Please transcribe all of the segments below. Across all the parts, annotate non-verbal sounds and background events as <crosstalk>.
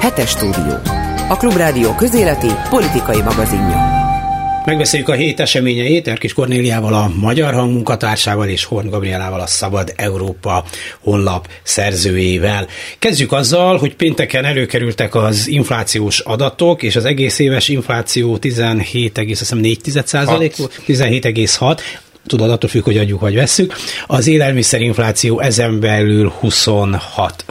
Hetes stúdió. A Klubrádió közéleti politikai magazinja. Megbeszéljük a hét eseményeit Erkis Kornéliával, a Magyar Hang munkatársával és Horn Gabrielával, a Szabad Európa honlap szerzőjével. Kezdjük azzal, hogy pénteken előkerültek az inflációs adatok, és az egész éves infláció 17,4 17,6, tudod, attól függ, hogy adjuk vagy vesszük. Az élelmiszerinfláció ezen belül 26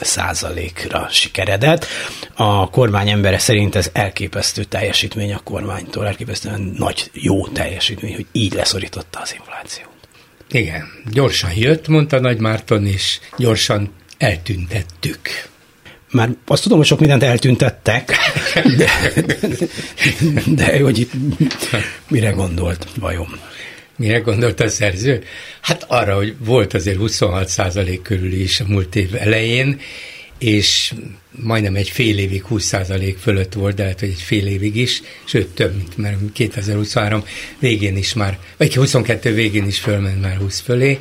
ra sikeredett. A kormány embere szerint ez elképesztő teljesítmény a kormánytól, elképesztően nagy, jó teljesítmény, hogy így leszorította az inflációt. Igen, gyorsan jött, mondta Nagy Márton, és gyorsan eltüntettük. Már azt tudom, hogy sok mindent eltüntettek, de, de hogy itt mire gondolt vajon? Mire gondolt a szerző? Hát arra, hogy volt azért 26 százalék körül is a múlt év elején, és majdnem egy fél évig 20 százalék fölött volt, de lehet, hogy egy fél évig is, sőt több, mint mert 2023 végén is már, vagy 22 végén is fölment már 20 fölé.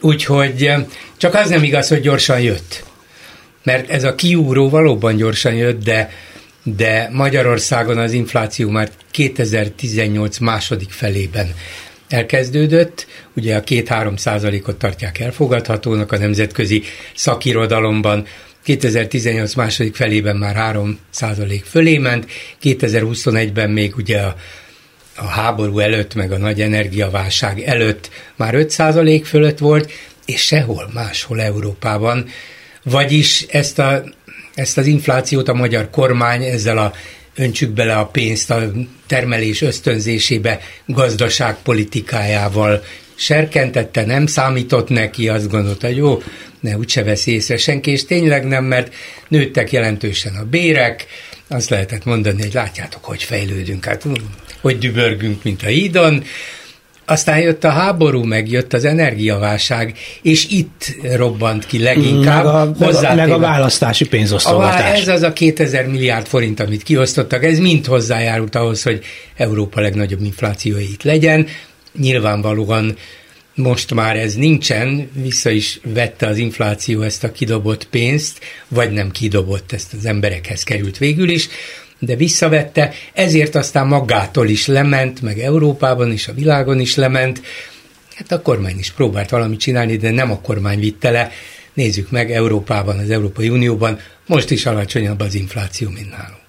Úgyhogy csak az nem igaz, hogy gyorsan jött. Mert ez a kiúró valóban gyorsan jött, de de Magyarországon az infláció már 2018 második felében elkezdődött, ugye a két-három százalékot tartják elfogadhatónak a nemzetközi szakirodalomban, 2018 második felében már 3 százalék fölé ment, 2021-ben még ugye a, a háború előtt, meg a nagy energiaválság előtt már 5 százalék fölött volt, és sehol máshol Európában. Vagyis ezt, a, ezt az inflációt a magyar kormány ezzel a öntsük bele a pénzt a termelés ösztönzésébe gazdaságpolitikájával. Serkentette, nem számított neki, azt gondolta, hogy jó, ne úgyse veszi észre senki, és tényleg nem, mert nőttek jelentősen a bérek, azt lehetett mondani, hogy látjátok, hogy fejlődünk, hát hogy dübörgünk, mint a hídon, aztán jött a háború, meg jött az energiaválság, és itt robbant ki leginkább. Meg a, meg a, meg a választási pénzosztogatás. Ez az a 2000 milliárd forint, amit kiosztottak, ez mind hozzájárult ahhoz, hogy Európa legnagyobb inflációja itt legyen. Nyilvánvalóan most már ez nincsen, vissza is vette az infláció ezt a kidobott pénzt, vagy nem kidobott, ezt az emberekhez került végül is, de visszavette, ezért aztán magától is lement, meg Európában is, a világon is lement. Hát a kormány is próbált valamit csinálni, de nem a kormány vitte le. Nézzük meg Európában, az Európai Unióban, most is alacsonyabb az infláció, mint nálunk.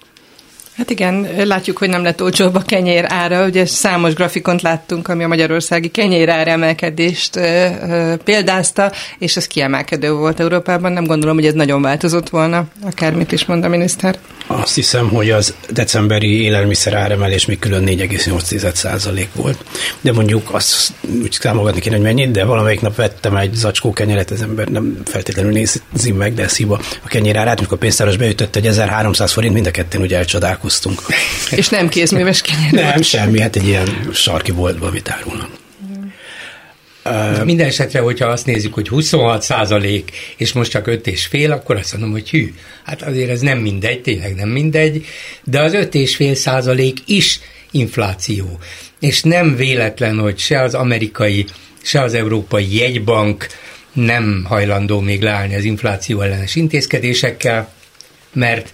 Hát igen, látjuk, hogy nem lett olcsóbb a kenyér ára. Ugye számos grafikont láttunk, ami a magyarországi kenyér ára emelkedést ö, ö, példázta, és ez kiemelkedő volt Európában. Nem gondolom, hogy ez nagyon változott volna, akármit is mond a miniszter. Azt hiszem, hogy az decemberi élelmiszer áremelés még külön 4,8% volt. De mondjuk azt úgy számolgatni kéne, hogy mennyit, de valamelyik nap vettem egy zacskó kenyeret, az ember nem feltétlenül nézi meg, de ez hiba. A kenyér árát, amikor a pénztáros beütött egy 1300 forint, mind a ketten ugye elcsodálkoztunk. <laughs> És nem kézműves kenyér Nem, semmi, hát egy ilyen sarki boltban mit árulnak. Uh, Minden esetre, hogyha azt nézzük, hogy 26 százalék, és most csak 5 és fél, akkor azt mondom, hogy hű, hát azért ez nem mindegy, tényleg nem mindegy, de az 5 és fél százalék is infláció. És nem véletlen, hogy se az amerikai, se az európai jegybank nem hajlandó még leállni az infláció ellenes intézkedésekkel, mert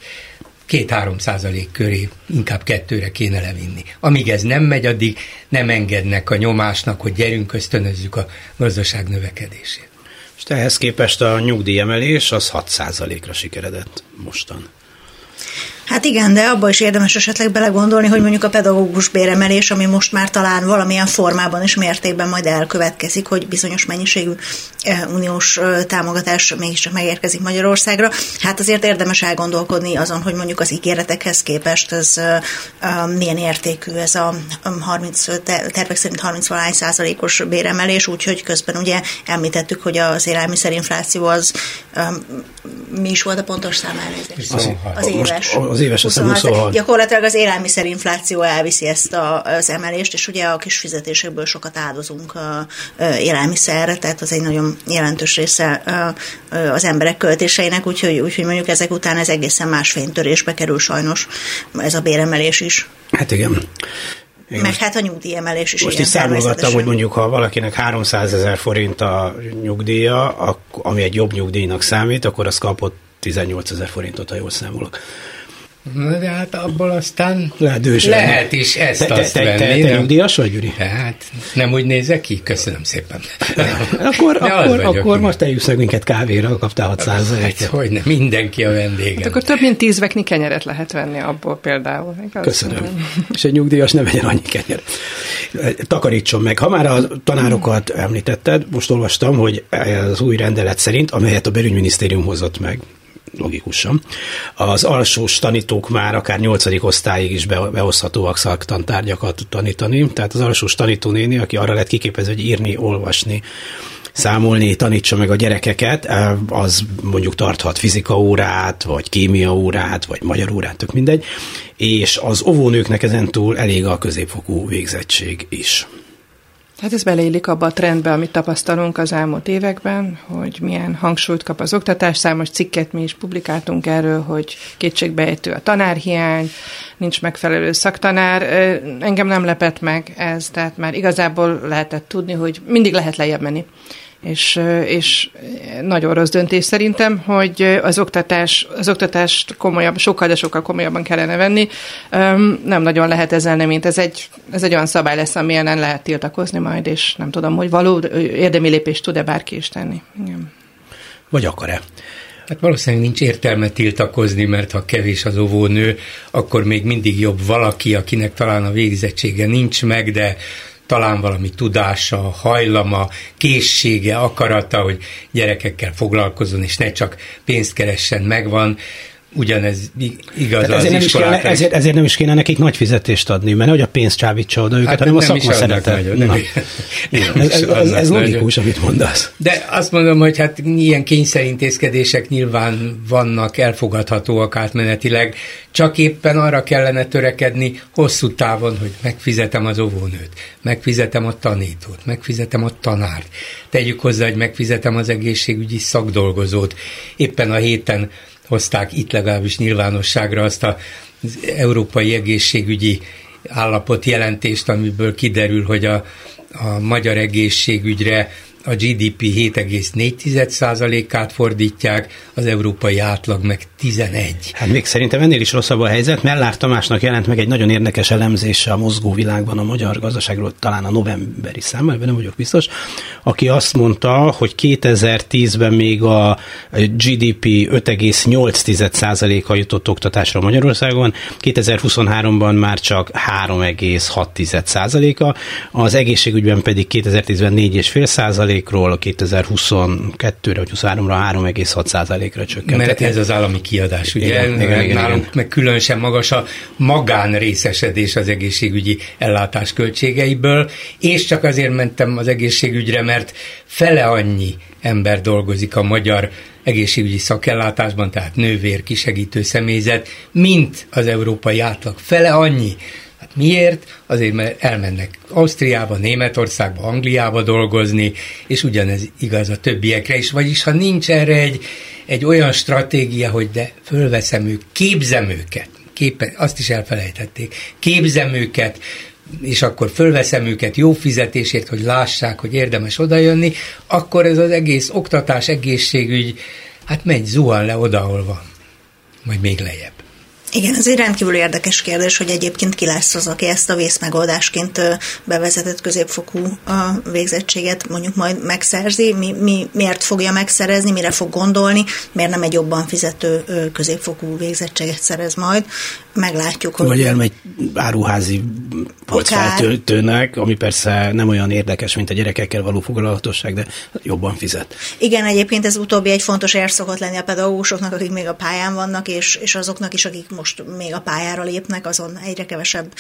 két-három százalék köré, inkább kettőre kéne levinni. Amíg ez nem megy, addig nem engednek a nyomásnak, hogy gyerünk, ösztönözzük a gazdaság növekedését. És ehhez képest a nyugdíjemelés az 6 ra sikeredett mostan. Hát igen, de abba is érdemes esetleg belegondolni, hogy mondjuk a pedagógus béremelés, ami most már talán valamilyen formában és mértékben majd elkövetkezik, hogy bizonyos mennyiségű eh, uniós eh, támogatás mégiscsak megérkezik Magyarországra. Hát azért érdemes elgondolkodni azon, hogy mondjuk az ígéretekhez képest ez eh, milyen értékű ez a 30, tervek szerint 30 valány százalékos béremelés, úgyhogy közben ugye említettük, hogy az élelmiszerinfláció az mi is volt a pontos szám Az, az éves. az éves, 26. 26. Gyakorlatilag az élelmiszerinfláció elviszi ezt a, az emelést, és ugye a kis fizetésekből sokat áldozunk a, a élelmiszerre, tehát az egy nagyon jelentős része a, az emberek költéseinek, úgyhogy, úgyhogy mondjuk ezek után ez egészen más fénytörésbe kerül sajnos ez a béremelés is. Hát igen. Igen, Meg hát a nyugdíjemelés is Most is számolgattam, hogy mondjuk ha valakinek 300 ezer forint a nyugdíja, ami egy jobb nyugdíjnak számít, akkor az kapott 18 ezer forintot, ha jól számolok. Na, de hát abból aztán Lehetősen. lehet is ezt te, te, azt te, venni. te, te nem? nyugdíjas vagy, Gyuri? Hát nem úgy nézek ki? Köszönöm szépen. <laughs> Akkor, De akkor, akkor most meg minket kávéra, kaptál 600 Hát, ezeret. hogy nem, mindenki a vendégem. Hát akkor több mint tíz vekni kenyeret lehet venni abból például. Igaz? Köszönöm. És egy nyugdíjas ne vegyen annyi kenyeret. Takarítson meg. Ha már a tanárokat említetted, most olvastam, hogy az új rendelet szerint, amelyet a belügyminisztérium hozott meg, logikusan. Az alsós tanítók már akár nyolcadik osztályig is be- behozhatóak szaktantárgyakat tanítani. Tehát az alsós tanítónéni, aki arra lett kiképező, hogy írni, olvasni, számolni, tanítsa meg a gyerekeket, eh, az mondjuk tarthat fizika órát, vagy kémia órát, vagy magyar órát, tök mindegy, és az óvónőknek ezentúl elég a középfokú végzettség is. Hát ez beleillik abba a trendbe, amit tapasztalunk az elmúlt években, hogy milyen hangsúlyt kap az oktatás. Számos cikket mi is publikáltunk erről, hogy kétségbejtő a tanárhiány, nincs megfelelő szaktanár. Engem nem lepett meg ez, tehát már igazából lehetett tudni, hogy mindig lehet lejjebb menni. És, és nagyon rossz döntés szerintem, hogy az, oktatás, az oktatást komolyabb, sokkal, de sokkal komolyabban kellene venni. Nem nagyon lehet ezzel nem, mint ez egy, ez egy olyan szabály lesz, ami ellen lehet tiltakozni majd, és nem tudom, hogy való érdemi lépést tud-e bárki is tenni. Igen. Vagy akar-e? Hát valószínűleg nincs értelme tiltakozni, mert ha kevés az óvónő, akkor még mindig jobb valaki, akinek talán a végzettsége nincs meg, de talán valami tudása, hajlama, készsége, akarata, hogy gyerekekkel foglalkozzon, és ne csak pénzt keressen, megvan. Ugyanez igaz az ezért, nem is kéne, ezért, ezért nem is kéne nekik nagy fizetést adni, mert hogy a pénzt csábítsa oda őket, Hát hanem a nem is szakma nagyon, nem <laughs> nem ez, ez, ez, ez nagyon. logikus, amit mondasz. De azt mondom, hogy hát ilyen kényszerintézkedések nyilván vannak elfogadhatóak átmenetileg, csak éppen arra kellene törekedni hosszú távon, hogy megfizetem az óvónőt, megfizetem a tanítót, megfizetem a tanárt, tegyük hozzá, hogy megfizetem az egészségügyi szakdolgozót. Éppen a héten hozták itt legalábbis nyilvánosságra azt az európai egészségügyi állapot jelentést, amiből kiderül, hogy a, a magyar egészségügyre a GDP 7,4%-át fordítják, az európai átlag meg 11. Hát még szerintem ennél is rosszabb a helyzet. Mellár Tamásnak jelent meg egy nagyon érdekes elemzése a mozgó világban a magyar gazdaságról, talán a novemberi szám, ebben nem vagyok biztos, aki azt mondta, hogy 2010-ben még a GDP 5,8%-a jutott oktatásra Magyarországon, 2023-ban már csak 3,6%-a, az egészségügyben pedig 2010-ben 4,5%-ról, 2022-re vagy 23-ra 3,6%-ra csökkent. Mert ez az állami kiadás, ugye? Igen, igen, igen, Nálunk igen. meg különösen magas a magánrészesedés az egészségügyi ellátás költségeiből, és csak azért mentem az egészségügyre, mert fele annyi ember dolgozik a magyar egészségügyi szakellátásban, tehát nővér, kisegítő személyzet, mint az európai átlag. Fele annyi. Miért? Azért, mert elmennek Ausztriába, Németországba, Angliába dolgozni, és ugyanez igaz a többiekre is. Vagyis, ha nincs erre egy, egy olyan stratégia, hogy de fölveszem ők, képzem őket, képe, azt is elfelejtették, képzem őket, és akkor fölveszem őket jó fizetésért, hogy lássák, hogy érdemes odajönni, akkor ez az egész oktatás, egészségügy, hát megy, zuhan le oda, ahol van. Majd még lejjebb. Igen, ez egy rendkívül érdekes kérdés, hogy egyébként ki lesz az, aki ezt a vészmegoldásként bevezetett középfokú a végzettséget mondjuk majd megszerzi, mi, mi, miért fogja megszerezni, mire fog gondolni, miért nem egy jobban fizető középfokú végzettséget szerez majd. Meglátjuk, hogy... Vagy elmegy áruházi polcfeltöltőnek, ami persze nem olyan érdekes, mint a gyerekekkel való foglalatosság, de jobban fizet. Igen, egyébként ez utóbbi egy fontos ér szokott lenni a pedagógusoknak, akik még a pályán vannak, és, és azoknak is, akik most még a pályára lépnek, azon egyre kevesebb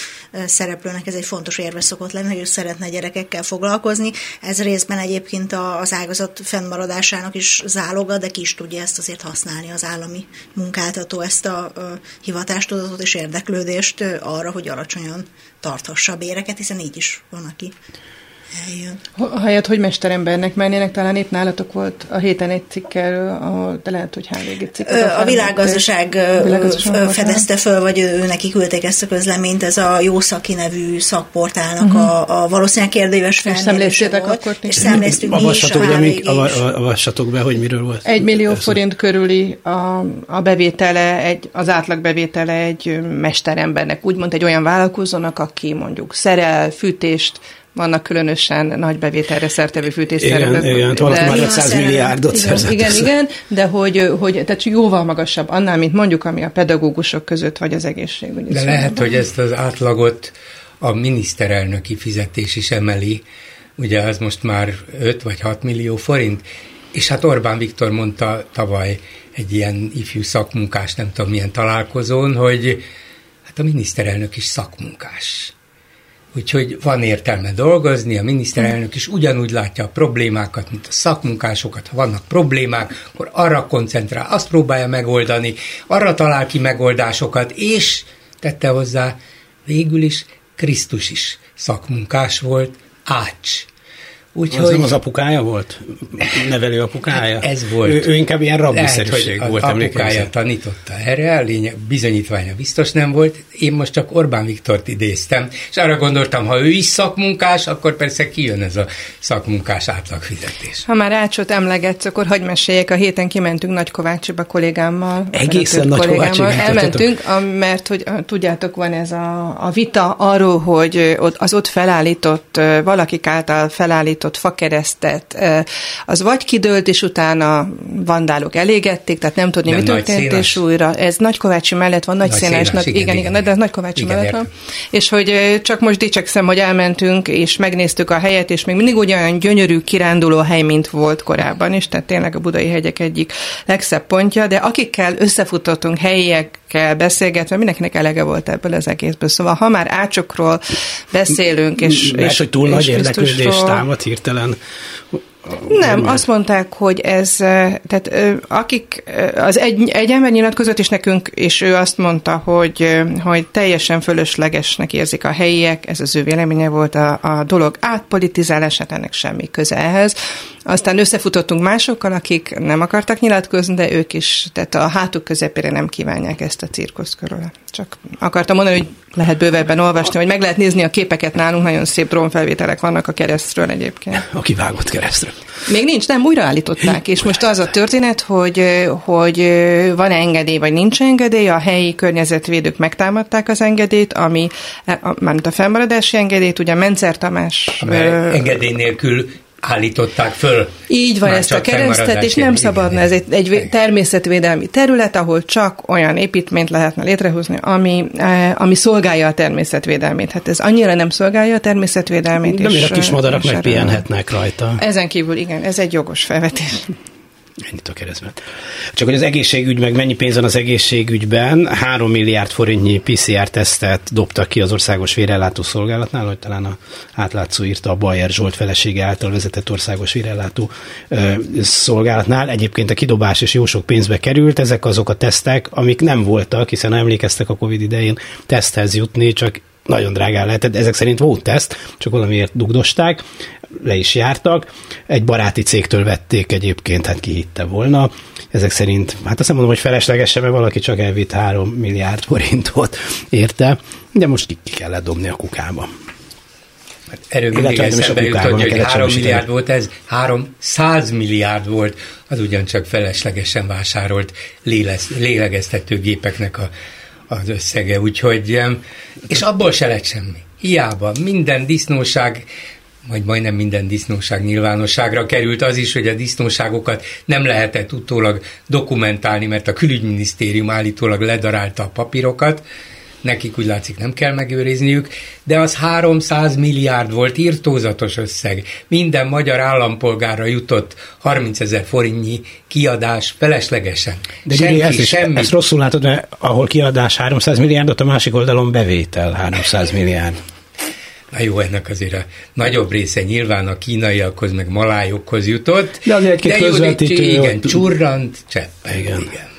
szereplőnek ez egy fontos érve szokott lenni, hogy ő szeretne gyerekekkel foglalkozni. Ez részben egyébként az ágazat fennmaradásának is záloga, de ki is tudja ezt azért használni az állami munkáltató, ezt a hivatástudatot és érdeklődést arra, hogy alacsonyan tarthassa a béreket, hiszen így is van, aki eljön. Helyett, hogy mesterembernek mennének, talán épp nálatok volt a héten egy cikk erről, ahol de lehet, hogy HVG cikk. A világgazdaság, világgazdaság fedezte föl, vagy ő neki küldték ezt a közleményt, ez a Jószaki nevű szakportálnak uh-huh. a, a valószínűleg kérdéves felmérése volt. Akkor és szemléztünk mi is a még, avassatok be, hogy miről volt. Egy millió forint körüli a, a bevétele, egy, az átlag bevétele egy mesterembernek, úgymond egy olyan vállalkozónak, aki mondjuk szerel, fűtést, vannak különösen nagy bevételre szertevő fűtésszervezet. Igen, igen, valaki már 500 milliárdot igen, szerzett. Igen, igen, de hogy, hogy tehát jóval magasabb annál, mint mondjuk, ami a pedagógusok között, vagy az egészségügyi. De lehet, hogy ezt az átlagot a miniszterelnöki fizetés is emeli, ugye az most már 5 vagy 6 millió forint, és hát Orbán Viktor mondta tavaly egy ilyen ifjú szakmunkás, nem tudom milyen találkozón, hogy hát a miniszterelnök is szakmunkás. Úgyhogy van értelme dolgozni, a miniszterelnök is ugyanúgy látja a problémákat, mint a szakmunkásokat. Ha vannak problémák, akkor arra koncentrál, azt próbálja megoldani, arra talál ki megoldásokat, és tette hozzá, végül is Krisztus is szakmunkás volt, ács. Úgyhogy... Az nem az apukája volt? Nevelő apukája? Hát ez volt. Ő, ő inkább ilyen rabbiszerűség Lehet, volt. Az apukája tanította erre, a lényeg, bizonyítványa biztos nem volt. Én most csak Orbán Viktort idéztem, és arra gondoltam, ha ő is szakmunkás, akkor persze kijön ez a szakmunkás átlagfizetés. Ha már Ácsot emlegetsz, akkor hagyd meséljek, a héten kimentünk Nagykovácsiba kollégámmal. Egészen Nagykovácsig Elmentünk, mert hogy tudjátok, van ez a, a vita arról, hogy az ott felállított, valakik által felállított állított fakeresztet, az vagy kidőlt, és utána vandálok elégették, tehát nem tudni, nem mi történt, és újra. Ez Nagykovácsi mellett van, Nagy, nagy szénes igen, igen, igen, de ez Nagykovácsi igen, mellett van. És hogy csak most dicsekszem, hogy elmentünk, és megnéztük a helyet, és még mindig olyan gyönyörű kiránduló hely, mint volt korábban is, tehát tényleg a budai hegyek egyik legszebb pontja, de akikkel összefutottunk helyiekkel beszélgetve, mindenkinek elege volt ebből az egészből. Szóval ha már ácsokról beszélünk, és, Mert, és hogy túl és nagy érdeklődés támad hirtelen nem, azt mondták, hogy ez, tehát akik, az egy, egy ember nyilatkozott is nekünk, és ő azt mondta, hogy, hogy teljesen fölöslegesnek érzik a helyiek, ez az ő véleménye volt a, a dolog átpolitizálását, ennek semmi köze ehhez. Aztán összefutottunk másokkal, akik nem akartak nyilatkozni, de ők is, tehát a hátuk közepére nem kívánják ezt a cirkuszt körül. Csak akartam mondani, hogy lehet bővebben olvasni, hogy meg lehet nézni a képeket nálunk, nagyon szép drónfelvételek vannak a keresztről egyébként. <laughs> A kivágott keresztről. Még nincs, nem, újraállították, és most az a történet, hogy, hogy van engedély, vagy nincs engedély, a helyi környezetvédők megtámadták az engedélyt, ami, mármint a fennmaradási engedélyt, ugye Mencer Tamás... engedély nélkül állították föl. Így van ezt a keresztet, és nem szabadna, ez egy, egy természetvédelmi terület, ahol csak olyan építményt lehetne létrehozni, ami, eh, ami szolgálja a természetvédelmét. Hát ez annyira nem szolgálja a természetvédelmét. De miért a kis madarak megpihenhetnek rajta? Ezen kívül igen, ez egy jogos felvetés. Ennyit a keresztben. Csak hogy az egészségügy, meg mennyi pénz van az egészségügyben, 3 milliárd forintnyi PCR-tesztet dobtak ki az Országos Vérellátó Szolgálatnál, hogy talán a átlátszó írta a Bayer Zsolt felesége által vezetett Országos Vérellátó ö, Szolgálatnál. Egyébként a kidobás is jó sok pénzbe került, ezek azok a tesztek, amik nem voltak, hiszen emlékeztek a Covid idején teszthez jutni, csak nagyon drágán lehetett, ezek szerint volt teszt, csak valamiért dugdosták, le is jártak. Egy baráti cégtől vették egyébként, hát ki hitte volna. Ezek szerint, hát azt nem mondom, hogy feleslegesen, mert valaki csak elvitt 3 milliárd forintot érte, de most ki, ki kellett dobni a kukába. Hát erről mindig eszembe jut, hogy, hogy 3 milliárd volt ez, 300 milliárd volt, az ugyancsak feleslegesen vásárolt lélegeztető gépeknek a az összege, úgyhogy, és abból se lett semmi. Hiába minden disznóság vagy majdnem minden disznóság nyilvánosságra került, az is, hogy a disznóságokat nem lehetett utólag dokumentálni, mert a külügyminisztérium állítólag ledarálta a papírokat, nekik úgy látszik nem kell megőrizniük, de az 300 milliárd volt írtózatos összeg. Minden magyar állampolgára jutott 30 ezer forintnyi kiadás feleslegesen. De Senki, ezt, is, semmi. ezt rosszul látod, mert ahol kiadás 300 milliárdot, a másik oldalon bevétel 300 milliárd. Na jó, ennek azért a nagyobb része nyilván a kínaiakhoz, meg malájokhoz jutott. De azért egy közvetítő. Igen, csurrant, csepp. Igen. igen.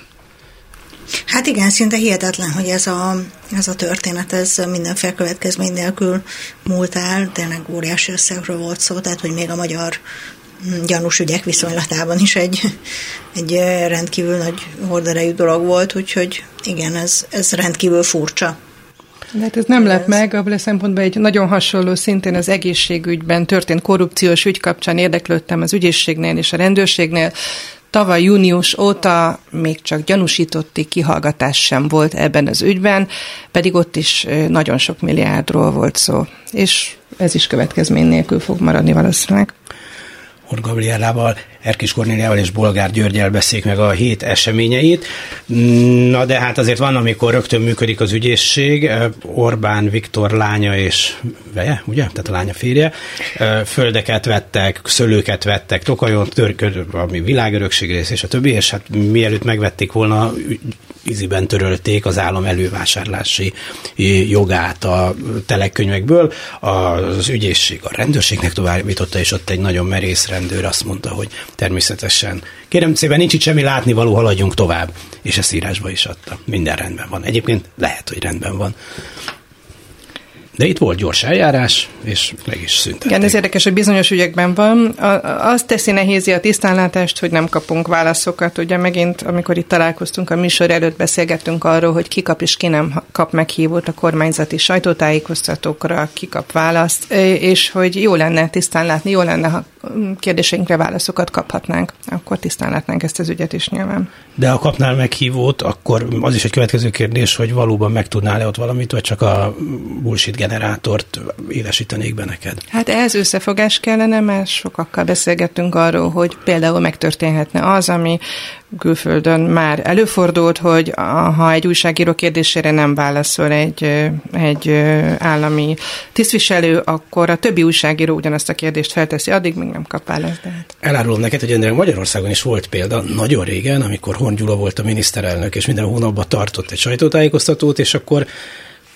Hát igen, szinte hihetetlen, hogy ez a, ez a történet, ez mindenféle következmény nélkül múlt el, tényleg óriási összegről volt szó, tehát hogy még a magyar mm, gyanús ügyek viszonylatában is egy, egy rendkívül nagy horderejű dolog volt, úgyhogy igen, ez, ez rendkívül furcsa. De hát ez nem lep meg, abban a szempontból egy nagyon hasonló szintén az egészségügyben történt korrupciós ügy kapcsán érdeklődtem az ügyészségnél és a rendőrségnél. Tavaly június óta még csak gyanúsítotti kihallgatás sem volt ebben az ügyben, pedig ott is nagyon sok milliárdról volt szó. És ez is következmény nélkül fog maradni valószínűleg. Or Gabrielával, Erkis Kornéliával és Bolgár Györgyel beszéljük meg a hét eseményeit. Na de hát azért van, amikor rögtön működik az ügyészség. Orbán Viktor lánya és veje, ugye? Tehát a lánya férje. Földeket vettek, szőlőket vettek, Tokajon, törköd, ami világörökség rész, és a többi, és hát mielőtt megvették volna, iziben törölték az állam elővásárlási jogát a telekönyvekből. Az ügyészség a rendőrségnek továbbította, és ott egy nagyon merész rendőr azt mondta, hogy természetesen kérem szépen, nincs itt semmi látnivaló, haladjunk tovább. És ezt írásba is adta. Minden rendben van. Egyébként lehet, hogy rendben van. De itt volt gyors eljárás, és meg is szüntették. Igen, ez érdekes, hogy bizonyos ügyekben van. Azt teszi nehézi a tisztánlátást, hogy nem kapunk válaszokat. Ugye megint, amikor itt találkoztunk a műsor előtt, beszélgettünk arról, hogy ki kap és ki nem kap meghívót a kormányzati sajtótájékoztatókra, ki kap választ, és hogy jó lenne tisztán látni, jó lenne, ha kérdéseinkre válaszokat kaphatnánk. Akkor tisztán látnánk ezt az ügyet is nyilván. De ha kapnál meghívót, akkor az is egy következő kérdés, hogy valóban meg tudnál-e ott valamit, vagy csak a bullshit generátort élesítenék be neked? Hát ehhez összefogás kellene, mert sokakkal beszélgettünk arról, hogy például megtörténhetne az, ami külföldön már előfordult, hogy ha egy újságíró kérdésére nem válaszol egy, egy állami tisztviselő, akkor a többi újságíró ugyanazt a kérdést felteszi, addig még nem kap választ. Hát. Elárulom neked, hogy ennél Magyarországon is volt példa, nagyon régen, amikor Horn Gyula volt a miniszterelnök, és minden hónapban tartott egy sajtótájékoztatót, és akkor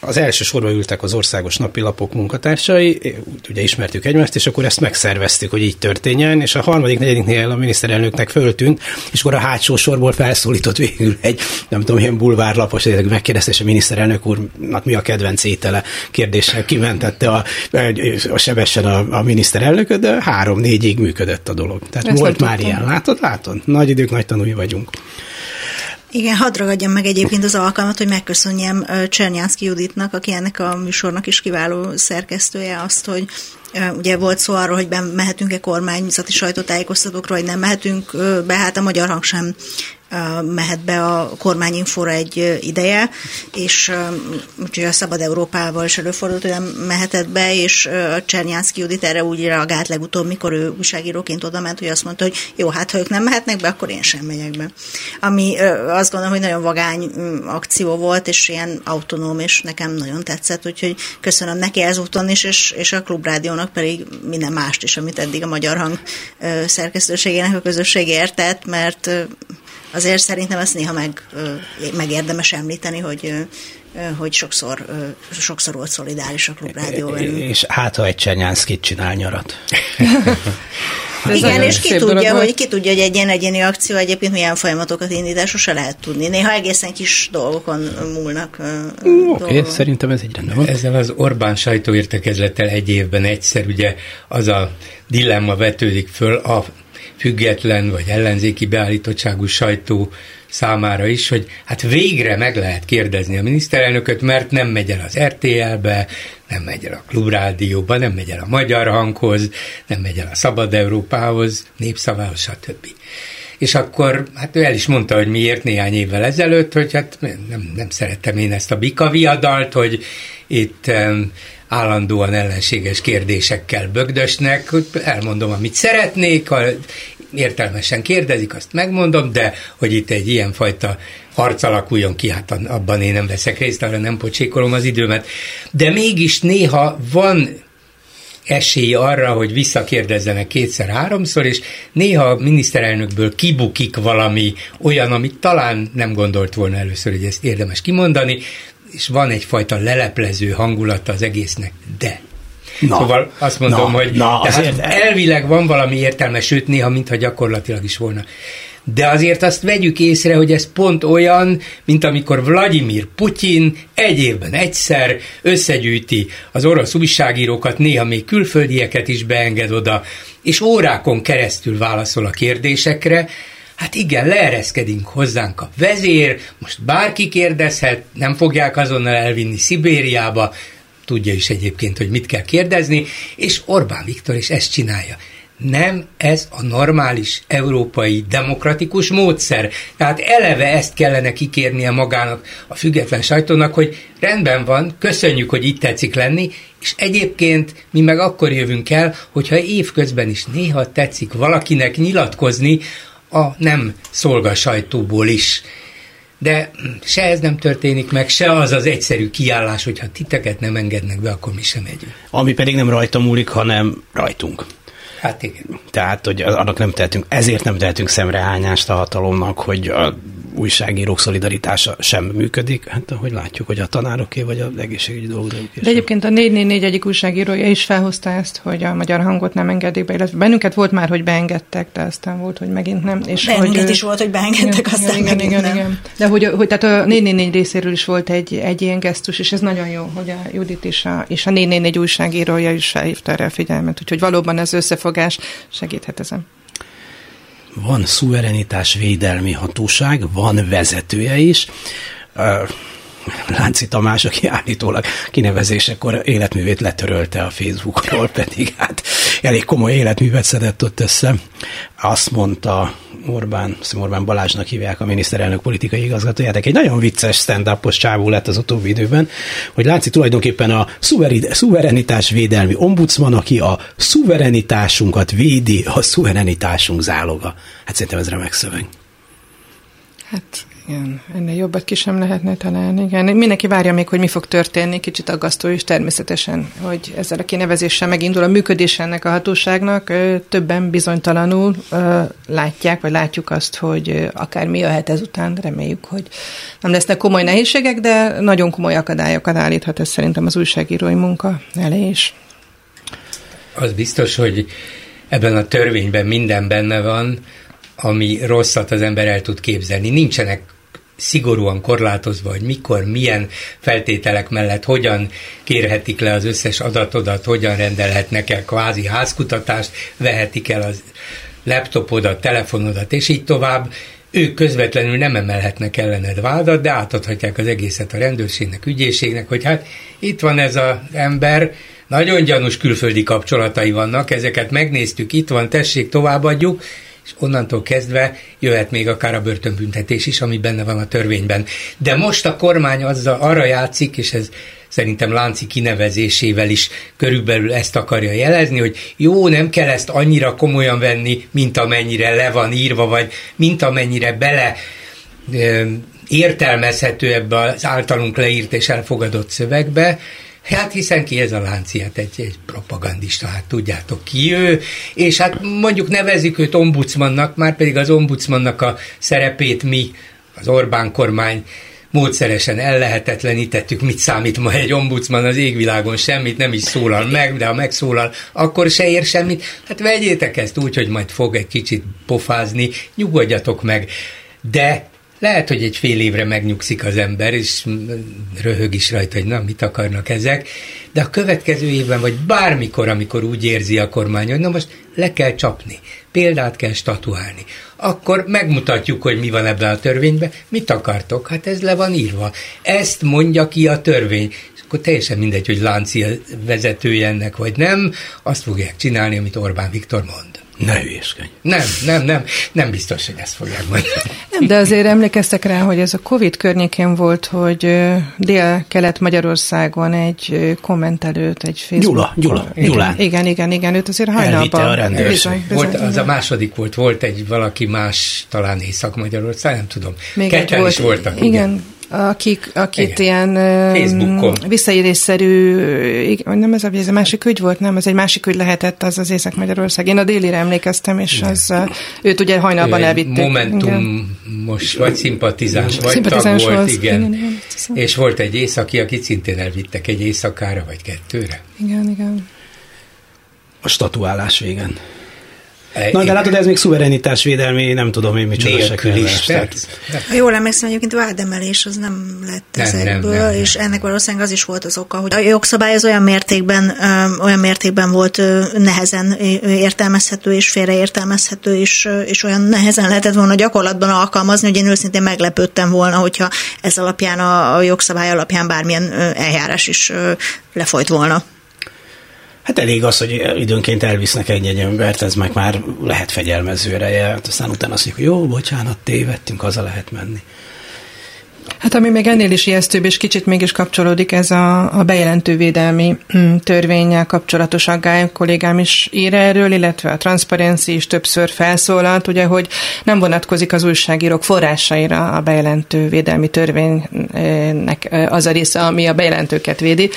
az első sorba ültek az országos napilapok munkatársai, ugye ismertük egymást, és akkor ezt megszerveztük, hogy így történjen, és a harmadik, negyediknél a miniszterelnöknek föltűnt, és akkor a hátsó sorból felszólított végül egy, nem tudom, ilyen bulvárlapos, megkérdezte, és a miniszterelnök úrnak mi a kedvenc étele kérdéssel kimentette a, a sebesen a, a miniszterelnököt, de három-négyig működött a dolog. Tehát Ezt volt már ilyen, látod, látod? Nagy idők, nagy tanúi vagyunk. Igen, hadd ragadjam meg egyébként az alkalmat, hogy megköszönjem Csernyánszki Juditnak, aki ennek a műsornak is kiváló szerkesztője, azt, hogy Ugye volt szó arról, hogy mehetünk-e kormányzati sajtótájékoztatókra, vagy nem mehetünk be, hát a magyar hang sem mehet be a kormányinfóra egy ideje, és úgyhogy a Szabad Európával is előfordult, hogy nem mehetett be, és Csernyánszki Judit erre úgy reagált legutóbb, mikor ő újságíróként oda ment, hogy azt mondta, hogy jó, hát ha ők nem mehetnek be, akkor én sem megyek be. Ami azt gondolom, hogy nagyon vagány akció volt, és ilyen autonóm, és nekem nagyon tetszett, úgyhogy köszönöm neki ezúton is, és, és a Klubrádiónak pedig minden mást is, amit eddig a Magyar Hang szerkesztőségének a közösség értett, mert azért szerintem ezt néha meg, meg érdemes említeni, hogy hogy sokszor, sokszor volt szolidáris a klubrádió velünk. És hát, ha egy Csernyánszkit csinál nyarat. <laughs> Igen, és ki tudja, hogy ki tudja, hogy egy ilyen egyéni akció egyébként milyen folyamatokat indít, sose lehet tudni. Néha egészen kis dolgokon múlnak. Oké, okay, szerintem ez egy rendben van. Ezzel az Orbán sajtóértekezlettel egy évben egyszer ugye az a dilemma vetődik föl a független vagy ellenzéki beállítottságú sajtó számára is, hogy hát végre meg lehet kérdezni a miniszterelnököt, mert nem megy el az RTL-be, nem megy el a Klubrádióba, nem megy el a Magyar Hanghoz, nem megy el a Szabad Európához, Népszavához, stb. És akkor hát ő el is mondta, hogy miért néhány évvel ezelőtt, hogy hát nem, nem szerettem én ezt a bika viadalt, hogy itt állandóan ellenséges kérdésekkel bögdösnek, elmondom, amit szeretnék, ha értelmesen kérdezik, azt megmondom, de hogy itt egy ilyenfajta harc alakuljon ki, hát abban én nem veszek részt, arra nem pocsékolom az időmet. De mégis néha van esély arra, hogy visszakérdezzenek kétszer-háromszor, és néha a miniszterelnökből kibukik valami olyan, amit talán nem gondolt volna először, hogy ezt érdemes kimondani, és van egyfajta leleplező hangulata az egésznek, de. Na, szóval azt mondom, na, hogy na, azért elvileg van valami értelme, sőt néha mintha gyakorlatilag is volna. de azért azt vegyük észre, hogy ez pont olyan, mint amikor Vladimir Putyin egy évben egyszer összegyűjti az orosz újságírókat, néha még külföldieket is beenged oda, és órákon keresztül válaszol a kérdésekre, Hát igen, leereszkedünk hozzánk a vezér, most bárki kérdezhet, nem fogják azonnal elvinni Szibériába, tudja is egyébként, hogy mit kell kérdezni, és Orbán Viktor is ezt csinálja. Nem ez a normális európai demokratikus módszer. Tehát eleve ezt kellene kikérnie magának a független sajtónak, hogy rendben van, köszönjük, hogy itt tetszik lenni, és egyébként mi meg akkor jövünk el, hogyha évközben is néha tetszik valakinek nyilatkozni a nem szolga sajtóból is. De se ez nem történik meg, se az az egyszerű kiállás, hogyha titeket nem engednek be, akkor mi sem megyünk. Ami pedig nem rajta múlik, hanem rajtunk. Hát igen. Tehát, hogy annak nem tehetünk, ezért nem tehetünk szemrehányást a hatalomnak, hogy a újságírók szolidaritása sem működik. Hát ahogy látjuk, hogy a tanároké vagy az egészségügyi dolgozók De egyébként a 444 egyik újságírója is felhozta ezt, hogy a magyar hangot nem engedik be, illetve bennünket volt már, hogy beengedtek, de aztán volt, hogy megint nem. És Bennünket hogy, is volt, hogy beengedtek, igen, aztán igen, megint igen, nem. Igen. De hogy, hogy tehát a 444 részéről is volt egy, egy ilyen gesztus, és ez nagyon jó, hogy a Judit és a, és a 444 újságírója is felhívta erre a figyelmet, úgyhogy valóban ez összefogás segíthet ezen van szuverenitás védelmi hatóság, van vezetője is. Lánci Tamás, aki állítólag kinevezésekor életművét letörölte a Facebookról, pedig hát elég komoly életművet szedett ott össze. Azt mondta Orbán, Orbán Balázsnak hívják a miniszterelnök politikai igazgatóját, egy nagyon vicces stand csávó lett az utóbbi időben, hogy Lánci tulajdonképpen a szuverenitás védelmi ombudsman, aki a szuverenitásunkat védi, a szuverenitásunk záloga. Hát szerintem ez remek szöveg. Hát igen, ennél jobbat ki sem lehetne találni. Igen, mindenki várja még, hogy mi fog történni, kicsit aggasztó is természetesen, hogy ezzel a kinevezéssel megindul a működés ennek a hatóságnak. Többen bizonytalanul látják, vagy látjuk azt, hogy akár mi jöhet ezután, reméljük, hogy nem lesznek komoly nehézségek, de nagyon komoly akadályokat állíthat ez szerintem az újságírói munka elé is. Az biztos, hogy ebben a törvényben minden benne van, ami rosszat az ember el tud képzelni. Nincsenek szigorúan korlátozva, hogy mikor, milyen feltételek mellett hogyan kérhetik le az összes adatodat, hogyan rendelhetnek el kvázi házkutatást, vehetik el az laptopodat, telefonodat, és így tovább. Ők közvetlenül nem emelhetnek ellened vádat, de átadhatják az egészet a rendőrségnek, ügyészségnek, hogy hát itt van ez az ember, nagyon gyanús külföldi kapcsolatai vannak, ezeket megnéztük, itt van, tessék, továbbadjuk, és onnantól kezdve jöhet még akár a börtönbüntetés is, ami benne van a törvényben. De most a kormány azzal arra játszik, és ez szerintem Lánci kinevezésével is körülbelül ezt akarja jelezni, hogy jó, nem kell ezt annyira komolyan venni, mint amennyire le van írva, vagy mint amennyire bele értelmezhető ebbe az általunk leírt és elfogadott szövegbe, Hát hiszen ki ez a lánciát, egy, egy propagandista, hát tudjátok ki ő, és hát mondjuk nevezik őt ombudsmannak, már pedig az ombudsmannak a szerepét mi, az Orbán kormány módszeresen ellehetetlenítettük, mit számít ma egy ombudsman az égvilágon, semmit nem is szólal meg, de ha megszólal, akkor se ér semmit. Hát vegyétek ezt úgy, hogy majd fog egy kicsit pofázni, nyugodjatok meg. De lehet, hogy egy fél évre megnyugszik az ember, és röhög is rajta, hogy na, mit akarnak ezek, de a következő évben, vagy bármikor, amikor úgy érzi a kormány, hogy na most le kell csapni, példát kell statuálni, akkor megmutatjuk, hogy mi van ebben a törvényben, mit akartok, hát ez le van írva. Ezt mondja ki a törvény, és akkor teljesen mindegy, hogy Lánci vezetője ennek, vagy nem, azt fogják csinálni, amit Orbán Viktor mond. Ne hülyeskedj. Nem, nem, nem, nem biztos, hogy ezt fogják mondani. Nem, de azért emlékeztek rá, hogy ez a Covid környékén volt, hogy Dél-Kelet-Magyarországon egy kommentelőt, egy Facebook... Gyula, Gyula, igen, Gyulán. Igen, igen, igen, őt azért hajnalban... a rendőrség. Bizony, bizony, volt, az a második volt, volt egy valaki más, talán Észak-Magyarország, nem tudom. Még Ketten volt, is voltak. Igen, igen akik, akit Igen. ilyen Facebookon. visszaérésszerű, nem ez a, ez a másik ügy volt, nem, ez egy másik ügy lehetett, az az Észak-Magyarország. Én a délire emlékeztem, és Igen. az, őt ugye hajnalban elvitték. Momentum most vagy szimpatizáns, vagy szimpatizáns tag volt, igen. igen, igen. És volt egy északi, akit szintén elvittek egy éjszakára, vagy kettőre. Igen, igen. A statuálás végen. Na, de látod, ez még szuverenitásvédelmi, nem tudom én micsoda is, Ha jól emlékszem, egyébként vádemelés az nem lett nem, ezekből, nem, nem, nem. és ennek valószínűleg az is volt az oka, hogy a jogszabály az olyan mértékben, olyan mértékben volt nehezen értelmezhető és félreértelmezhető, és, és olyan nehezen lehetett volna gyakorlatban alkalmazni, hogy én őszintén meglepődtem volna, hogyha ez alapján a, a jogszabály alapján bármilyen eljárás is lefolyt volna. Hát elég az, hogy időnként elvisznek egy-egy embert, ez meg már lehet fegyelmező ereje, hát aztán utána azt mondjuk, hogy jó, bocsánat, tévedtünk, haza lehet menni. Hát ami még ennél is ijesztőbb, és kicsit mégis kapcsolódik ez a, a bejelentővédelmi mm, törvényel kapcsolatos aggály, kollégám is ír erről, illetve a Transparency is többször felszólalt, ugye, hogy nem vonatkozik az újságírók forrásaira a bejelentővédelmi törvénynek az a része, ami a bejelentőket védi,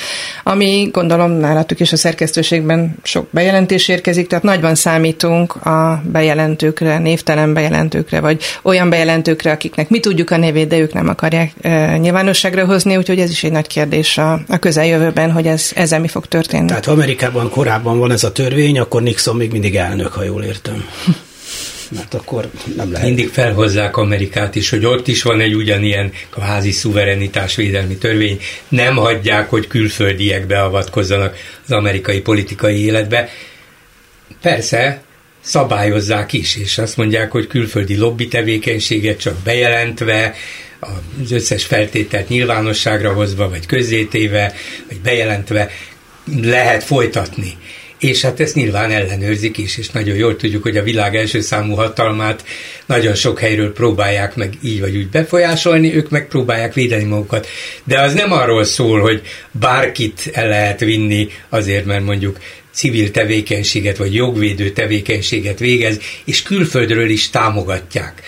ami gondolom nálatuk is a szerkesztőségben sok bejelentés érkezik, tehát nagyban számítunk a bejelentőkre, névtelen bejelentőkre, vagy olyan bejelentőkre, akiknek mi tudjuk a nevét, de ők nem akarják e, nyilvánosságra hozni, úgyhogy ez is egy nagy kérdés a, a közeljövőben, hogy ez, ezzel mi fog történni. Tehát ha Amerikában korábban van ez a törvény, akkor Nixon még mindig elnök, ha jól értem. <laughs> Mert akkor nem lehet. Mindig felhozzák Amerikát is, hogy ott is van egy ugyanilyen kvázi szuverenitásvédelmi törvény. Nem hagyják, hogy külföldiek beavatkozzanak az amerikai politikai életbe. Persze, szabályozzák is, és azt mondják, hogy külföldi lobby tevékenységet csak bejelentve, az összes feltételt nyilvánosságra hozva, vagy közzétéve, vagy bejelentve lehet folytatni. És hát ezt nyilván ellenőrzik is, és nagyon jól tudjuk, hogy a világ első számú hatalmát nagyon sok helyről próbálják meg így vagy úgy befolyásolni, ők meg próbálják védeni magukat. De az nem arról szól, hogy bárkit el lehet vinni azért, mert mondjuk civil tevékenységet vagy jogvédő tevékenységet végez, és külföldről is támogatják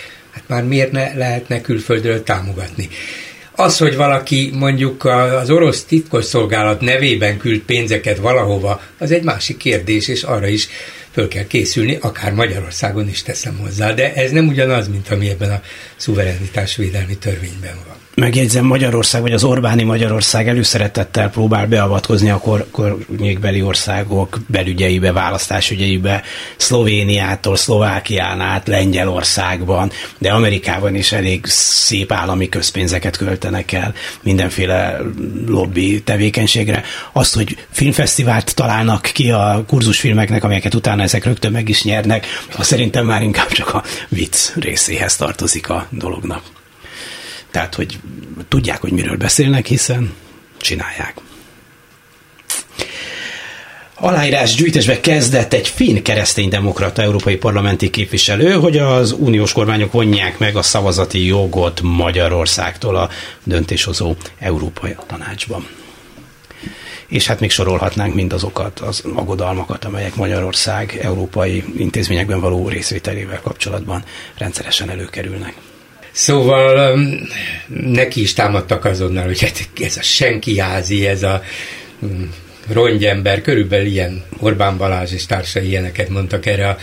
már miért ne lehetne külföldről támogatni. Az, hogy valaki mondjuk az orosz titkosszolgálat nevében küld pénzeket valahova, az egy másik kérdés, és arra is föl kell készülni, akár Magyarországon is teszem hozzá, de ez nem ugyanaz, mint ami ebben a szuverenitásvédelmi törvényben van megjegyzem, Magyarország, vagy az Orbáni Magyarország előszeretettel próbál beavatkozni a kor, kornyékbeli országok belügyeibe, választásügyeibe, Szlovéniától, Szlovákián át, Lengyelországban, de Amerikában is elég szép állami közpénzeket költenek el mindenféle lobby tevékenységre. Azt, hogy filmfesztivált találnak ki a kurzusfilmeknek, amelyeket utána ezek rögtön meg is nyernek, az szerintem már inkább csak a vicc részéhez tartozik a dolognak. Tehát, hogy tudják, hogy miről beszélnek, hiszen csinálják. Aláírás gyűjtésbe kezdett egy finn kereszténydemokrata európai parlamenti képviselő, hogy az uniós kormányok vonják meg a szavazati jogot Magyarországtól a döntéshozó Európai Tanácsban. És hát még sorolhatnánk mindazokat az aggodalmakat, amelyek Magyarország európai intézményekben való részvételével kapcsolatban rendszeresen előkerülnek. Szóval um, neki is támadtak azonnal, hogy hát ez a senki házi, ez a um, rongyember, körülbelül ilyen Orbán Balázs és társai ilyeneket mondtak erre a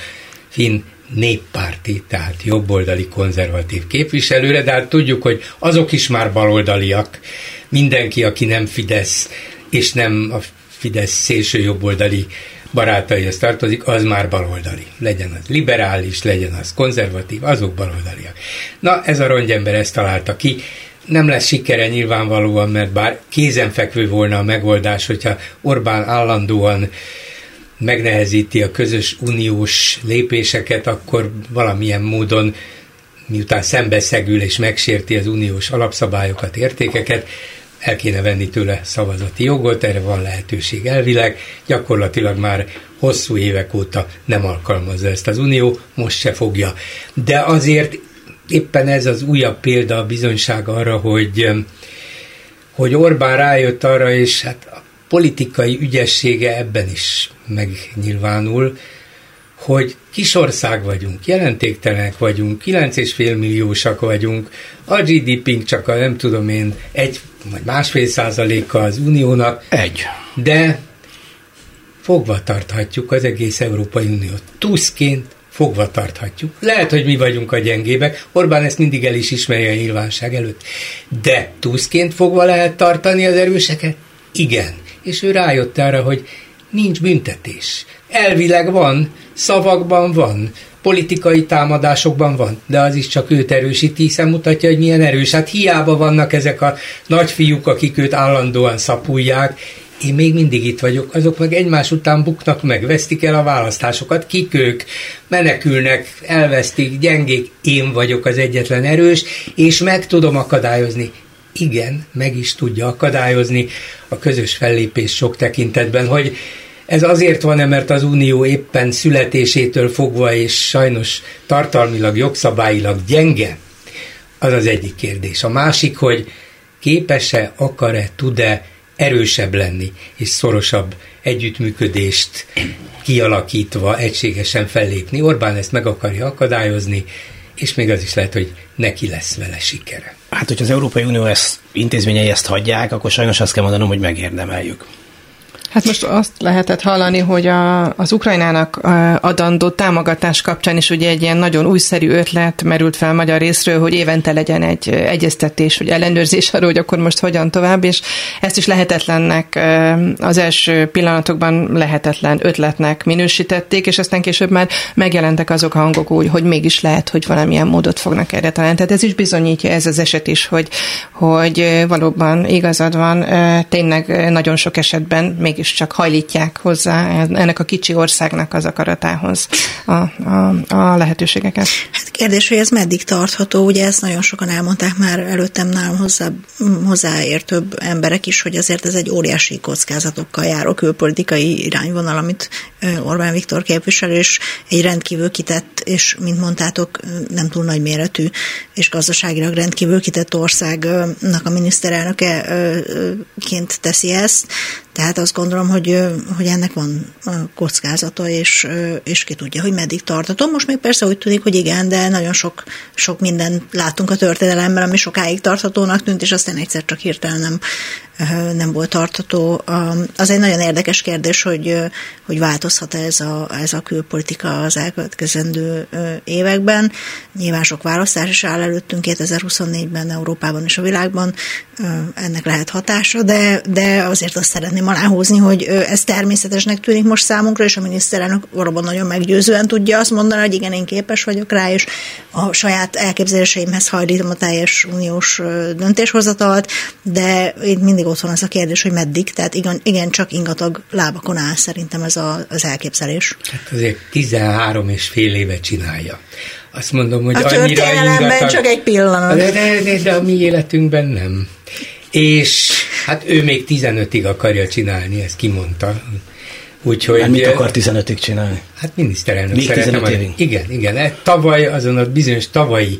finn néppárti, tehát jobboldali konzervatív képviselőre, de hát tudjuk, hogy azok is már baloldaliak. Mindenki, aki nem Fidesz, és nem a Fidesz szélső jobboldali barátaihoz tartozik, az már baloldali. Legyen az liberális, legyen az konzervatív, azok baloldaliak. Na, ez a rongyember ezt találta ki. Nem lesz sikere nyilvánvalóan, mert bár kézenfekvő volna a megoldás, hogyha Orbán állandóan megnehezíti a közös uniós lépéseket, akkor valamilyen módon miután szembeszegül és megsérti az uniós alapszabályokat, értékeket, el kéne venni tőle szavazati jogot, erre van lehetőség elvileg, gyakorlatilag már hosszú évek óta nem alkalmazza ezt az Unió, most se fogja. De azért éppen ez az újabb példa, a bizonyság arra, hogy, hogy Orbán rájött arra, és hát a politikai ügyessége ebben is megnyilvánul, hogy kisország vagyunk, jelentéktelenek vagyunk, 9,5 milliósak vagyunk, a GDP-nk csak a nem tudom én egy vagy másfél százaléka az uniónak. Egy. De fogva tarthatjuk az egész Európai Uniót. Tuszként fogva tarthatjuk. Lehet, hogy mi vagyunk a gyengébek, Orbán ezt mindig el is ismeri a nyilvánosság előtt. De tuszként fogva lehet tartani az erőseket? Igen. És ő rájött arra, hogy nincs büntetés. Elvileg van, szavakban van, politikai támadásokban van, de az is csak őt erősíti, hiszen mutatja, hogy milyen erős. Hát hiába vannak ezek a nagyfiúk, akik őt állandóan szapulják, én még mindig itt vagyok, azok meg egymás után buknak meg, vesztik el a választásokat, kik ők, menekülnek, elvesztik, gyengék, én vagyok az egyetlen erős, és meg tudom akadályozni. Igen, meg is tudja akadályozni a közös fellépés sok tekintetben, hogy ez azért van-e, mert az Unió éppen születésétől fogva és sajnos tartalmilag, jogszabályilag gyenge? Az az egyik kérdés. A másik, hogy képes-e, akar-e, tud-e erősebb lenni, és szorosabb együttműködést kialakítva egységesen fellépni. Orbán ezt meg akarja akadályozni, és még az is lehet, hogy neki lesz vele sikere. Hát, hogyha az Európai Unió ezt, intézményei ezt hagyják, akkor sajnos azt kell mondanom, hogy megérdemeljük. Hát most azt lehetett hallani, hogy a, az Ukrajnának adandó támogatás kapcsán is ugye egy ilyen nagyon újszerű ötlet merült fel magyar részről, hogy évente legyen egy egyeztetés, vagy ellenőrzés arról, hogy akkor most hogyan tovább, és ezt is lehetetlennek az első pillanatokban lehetetlen ötletnek minősítették, és aztán később már megjelentek azok a hangok úgy, hogy mégis lehet, hogy valamilyen módot fognak erre találni. Tehát ez is bizonyítja ez az eset is, hogy, hogy valóban igazad van, tényleg nagyon sok esetben még mégiscsak hajlítják hozzá ennek a kicsi országnak az akaratához a, a, a lehetőségeket. Hát kérdés, hogy ez meddig tartható, ugye ezt nagyon sokan elmondták már előttem nálam hozzá, hozzáértőbb emberek is, hogy azért ez egy óriási kockázatokkal járó külpolitikai irányvonal, amit Orbán Viktor képvisel, és egy rendkívül kitett, és mint mondtátok, nem túl nagy méretű, és gazdaságilag rendkívül kitett országnak a miniszterelnökeként teszi ezt, tehát azt gondolom, hogy, hogy ennek van kockázata, és, és ki tudja, hogy meddig tartató. Most még persze úgy tűnik, hogy igen, de nagyon sok, sok minden látunk a történelemben, ami sokáig tarthatónak tűnt, és aztán egyszer csak hirtelen nem, nem volt tartató. Az egy nagyon érdekes kérdés, hogy, hogy változhat ez a, ez a külpolitika az elkövetkezendő években. Nyilván sok választás is áll előttünk 2024-ben Európában és a világban, ennek lehet hatása, de, de azért azt szeretném aláhúzni, hogy ez természetesnek tűnik most számunkra, és a miniszterelnök valóban nagyon meggyőzően tudja azt mondani, hogy igen, én képes vagyok rá, és a saját elképzeléseimhez hajlítom a teljes uniós döntéshozatalt, de én mindig ott van az a kérdés, hogy meddig, tehát igen, igen csak ingatag lábakon áll szerintem ez a, az elképzelés. Hát azért 13 és fél éve csinálja. Azt mondom, hogy a annyira ingatag... csak egy pillanat. De, de, de, de a mi életünkben nem. És hát ő még 15-ig akarja csinálni, ezt kimondta. Úgyhogy, hát mit akar 15-ig csinálni? Hát miniszterelnök Még szeretem. 15 évig? Igen, igen. Tavaly azon a bizonyos tavalyi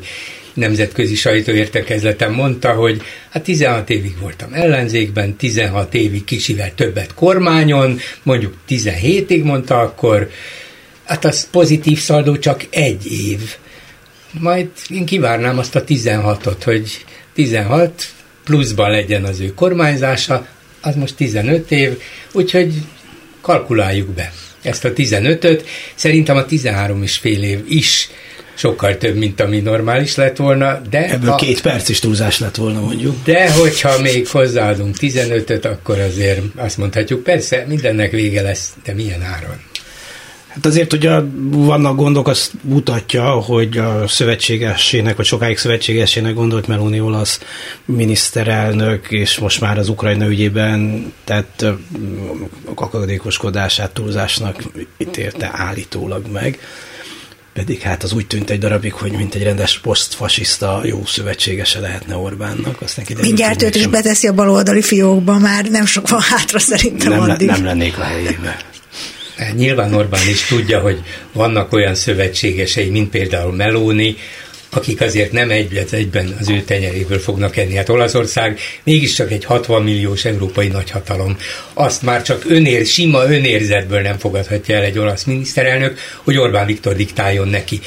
nemzetközi sajtóértekezleten mondta, hogy hát 16 évig voltam ellenzékben, 16 évig kicsivel többet kormányon, mondjuk 17-ig mondta akkor, hát az pozitív szaldó csak egy év. Majd én kivárnám azt a 16-ot, hogy 16 pluszban legyen az ő kormányzása, az most 15 év, úgyhogy kalkuláljuk be ezt a 15-öt. Szerintem a 13 és fél év is sokkal több, mint ami normális lett volna, de... Ebből ha, két perc is túlzás lett volna, mondjuk. De hogyha még hozzáadunk 15-öt, akkor azért azt mondhatjuk, persze, mindennek vége lesz, de milyen áron? Hát azért ugye vannak gondok, azt mutatja, hogy a szövetségesének, vagy sokáig szövetségesének gondolt Meloni olasz miniszterelnök, és most már az Ukrajna ügyében tett akadékoskodását túlzásnak ítélte állítólag meg pedig hát az úgy tűnt egy darabig, hogy mint egy rendes posztfasiszta jó szövetségese lehetne Orbánnak. Aztán kiderült, Mindjárt őt is beteszi a baloldali fiókba, már nem sok van hátra szerintem nem, addig. Nem lennék a helyében. Hát nyilván Orbán is tudja, hogy vannak olyan szövetségesei, mint például Meloni, akik azért nem egyben egyben az ő tenyeréből fognak enni. Hát Olaszország mégiscsak egy 60 milliós európai nagyhatalom. Azt már csak önér, sima önérzetből nem fogadhatja el egy olasz miniszterelnök, hogy Orbán Viktor diktáljon neki.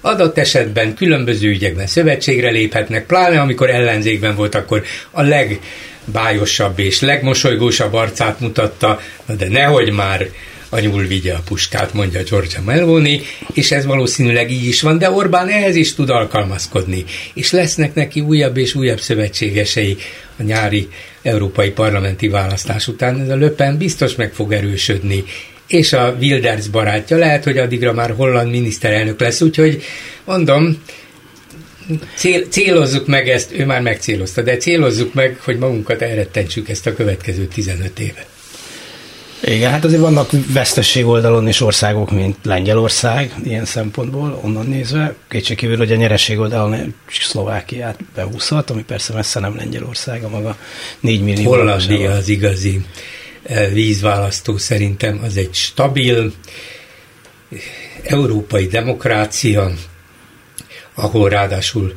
Adott esetben különböző ügyekben szövetségre léphetnek, pláne amikor ellenzékben volt, akkor a legbájosabb és legmosolygósabb arcát mutatta, de nehogy már a nyúl vigye a puskát, mondja Giorgia Meloni, és ez valószínűleg így is van, de Orbán ehhez is tud alkalmazkodni, és lesznek neki újabb és újabb szövetségesei a nyári európai parlamenti választás után. Ez a Löpen biztos meg fog erősödni, és a Wilders barátja lehet, hogy addigra már holland miniszterelnök lesz, úgyhogy mondom, cél, célozzuk meg ezt, ő már megcélozta, de célozzuk meg, hogy magunkat elrettentsük ezt a következő 15 évet. Igen, hát azért vannak vesztesség oldalon is országok, mint Lengyelország, ilyen szempontból, onnan nézve. Kétségkívül, hogy a nyereség oldalon Szlovákiát behúzhat, ami persze messze nem Lengyelország, a maga 4 millió. Hollandia az igazi eh, vízválasztó szerintem, az egy stabil európai demokrácia, ahol ráadásul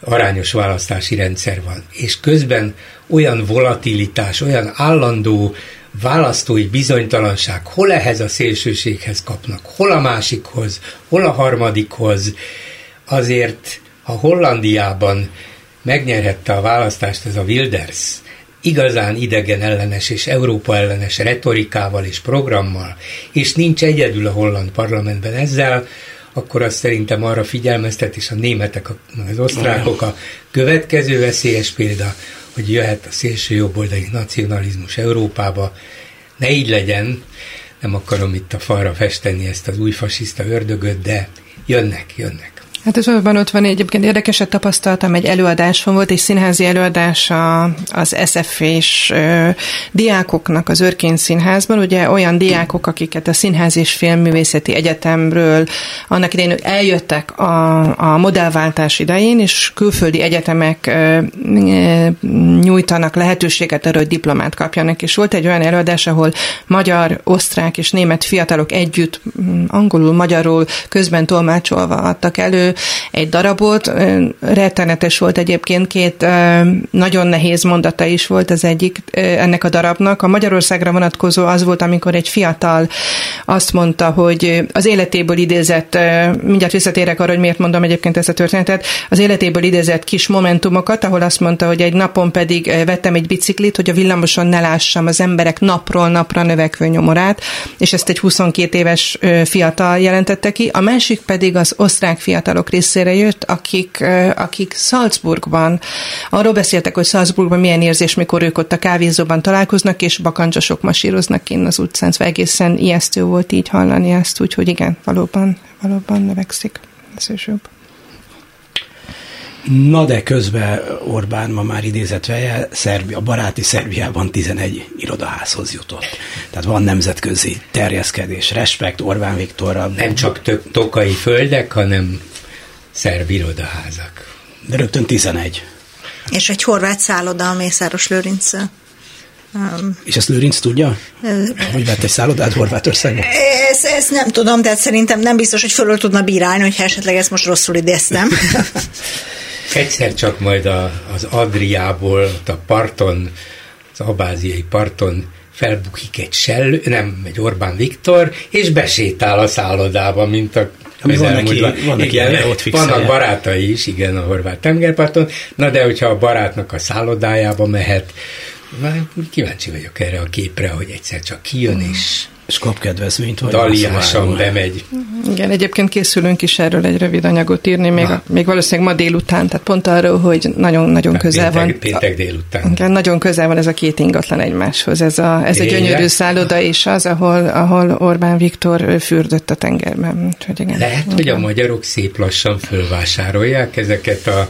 arányos választási rendszer van, és közben olyan volatilitás, olyan állandó választói bizonytalanság, hol ehhez a szélsőséghez kapnak, hol a másikhoz, hol a harmadikhoz, azért ha Hollandiában megnyerhette a választást ez a Wilders, igazán idegen ellenes és Európa ellenes retorikával és programmal, és nincs egyedül a holland parlamentben ezzel, akkor azt szerintem arra figyelmeztet, és a németek, az osztrákok a következő veszélyes példa, hogy jöhet a szélső jobboldali nacionalizmus Európába. Ne így legyen, nem akarom itt a falra festeni ezt az új fasiszta ördögöt, de jönnek, jönnek. Hát ez olyan ott van, egyébként érdekeset tapasztaltam, egy előadáson volt, egy színházi előadás a, az SF és diákoknak az Örkény Színházban, ugye olyan diákok, akiket a Színház és Filmművészeti Egyetemről annak idején eljöttek a, a modellváltás idején, és külföldi egyetemek ö, ö, nyújtanak lehetőséget arra, hogy diplomát kapjanak, és volt egy olyan előadás, ahol magyar, osztrák és német fiatalok együtt angolul, magyarul közben tolmácsolva adtak elő egy darabot. Rettenetes volt egyébként, két nagyon nehéz mondata is volt az egyik ennek a darabnak. A Magyarországra vonatkozó az volt, amikor egy fiatal azt mondta, hogy az életéből idézett, mindjárt visszatérek arra, hogy miért mondom egyébként ezt a történetet, az életéből idézett kis momentumokat, ahol azt mondta, hogy egy napon pedig vettem egy biciklit, hogy a villamoson ne lássam az emberek napról napra növekvő nyomorát, és ezt egy 22 éves fiatal jelentette ki. A másik pedig az osztrák fiatal fiatalok részére jött, akik, akik Salzburgban, arról beszéltek, hogy Salzburgban milyen érzés, mikor ők ott a kávézóban találkoznak, és bakancsosok masíroznak innen az utcán, szóval egészen ijesztő volt így hallani ezt, úgyhogy igen, valóban, valóban növekszik ez is jobb. Na de közben Orbán ma már idézett veje, Szerbia, baráti Szerbiában 11 irodaházhoz jutott. Tehát van nemzetközi terjeszkedés, respekt Orbán Viktorra. Nem csak tök tokai földek, hanem szerb irodaházak. De rögtön 11. És egy horvát szálloda a Mészáros Lőrinc. Um, és ezt Lőrinc tudja? hogy vett egy szállodát Horvátországban? Ezt, ezt nem tudom, tehát szerintem nem biztos, hogy fölül tudna bírálni, hogyha esetleg ezt most rosszul idéztem. <laughs> Egyszer csak majd a, az Adriából, a parton, az abáziai parton felbukik egy sellő, nem, egy Orbán Viktor, és besétál a szállodába, mint a ami van neki, van neki igen, ott. Vannak barátai is, igen, a horvát tengerparton, na de hogyha a barátnak a szállodájába mehet, már kíváncsi vagyok erre a képre, hogy egyszer csak kijön és és kap kedvezményt. Vagy Daliásan bemegy. Igen, egyébként készülünk is erről egy rövid anyagot írni, még, a, még valószínűleg ma délután, tehát pont arról, hogy nagyon-nagyon közel péntek, van. Péntek délután. Igen, nagyon közel van ez a két ingatlan egymáshoz. Ez a, ez a gyönyörű szálloda és az, ahol, ahol Orbán Viktor fürdött a tengerben. Úgyhogy igen, Lehet, igen. hogy a magyarok szép lassan fölvásárolják ezeket a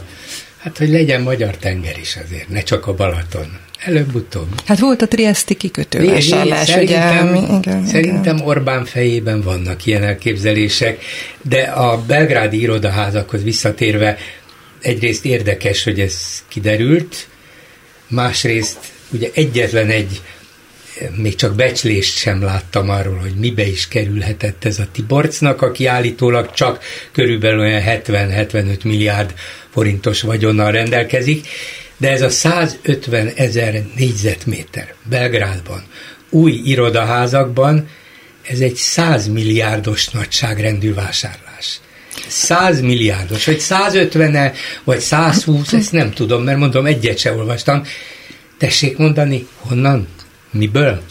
Hát, hogy legyen magyar tenger is azért, ne csak a Balaton. Előbb-utóbb. Hát volt a Triesti kikötő vásárlás, szerintem, ugye? Igen, szerintem igen. Orbán fejében vannak ilyen elképzelések, de a belgrádi irodaházakhoz visszatérve egyrészt érdekes, hogy ez kiderült, másrészt ugye egyetlen egy még csak becslést sem láttam arról, hogy mibe is kerülhetett ez a Tiborcnak, aki állítólag csak körülbelül olyan 70-75 milliárd forintos vagyonnal rendelkezik, de ez a 150 ezer négyzetméter Belgrádban, új irodaházakban, ez egy 100 milliárdos nagyságrendű vásárlás. 100 milliárdos, vagy 150-e, vagy 120, ezt nem tudom, mert mondom, egyet se olvastam. Tessék mondani, honnan? Miből?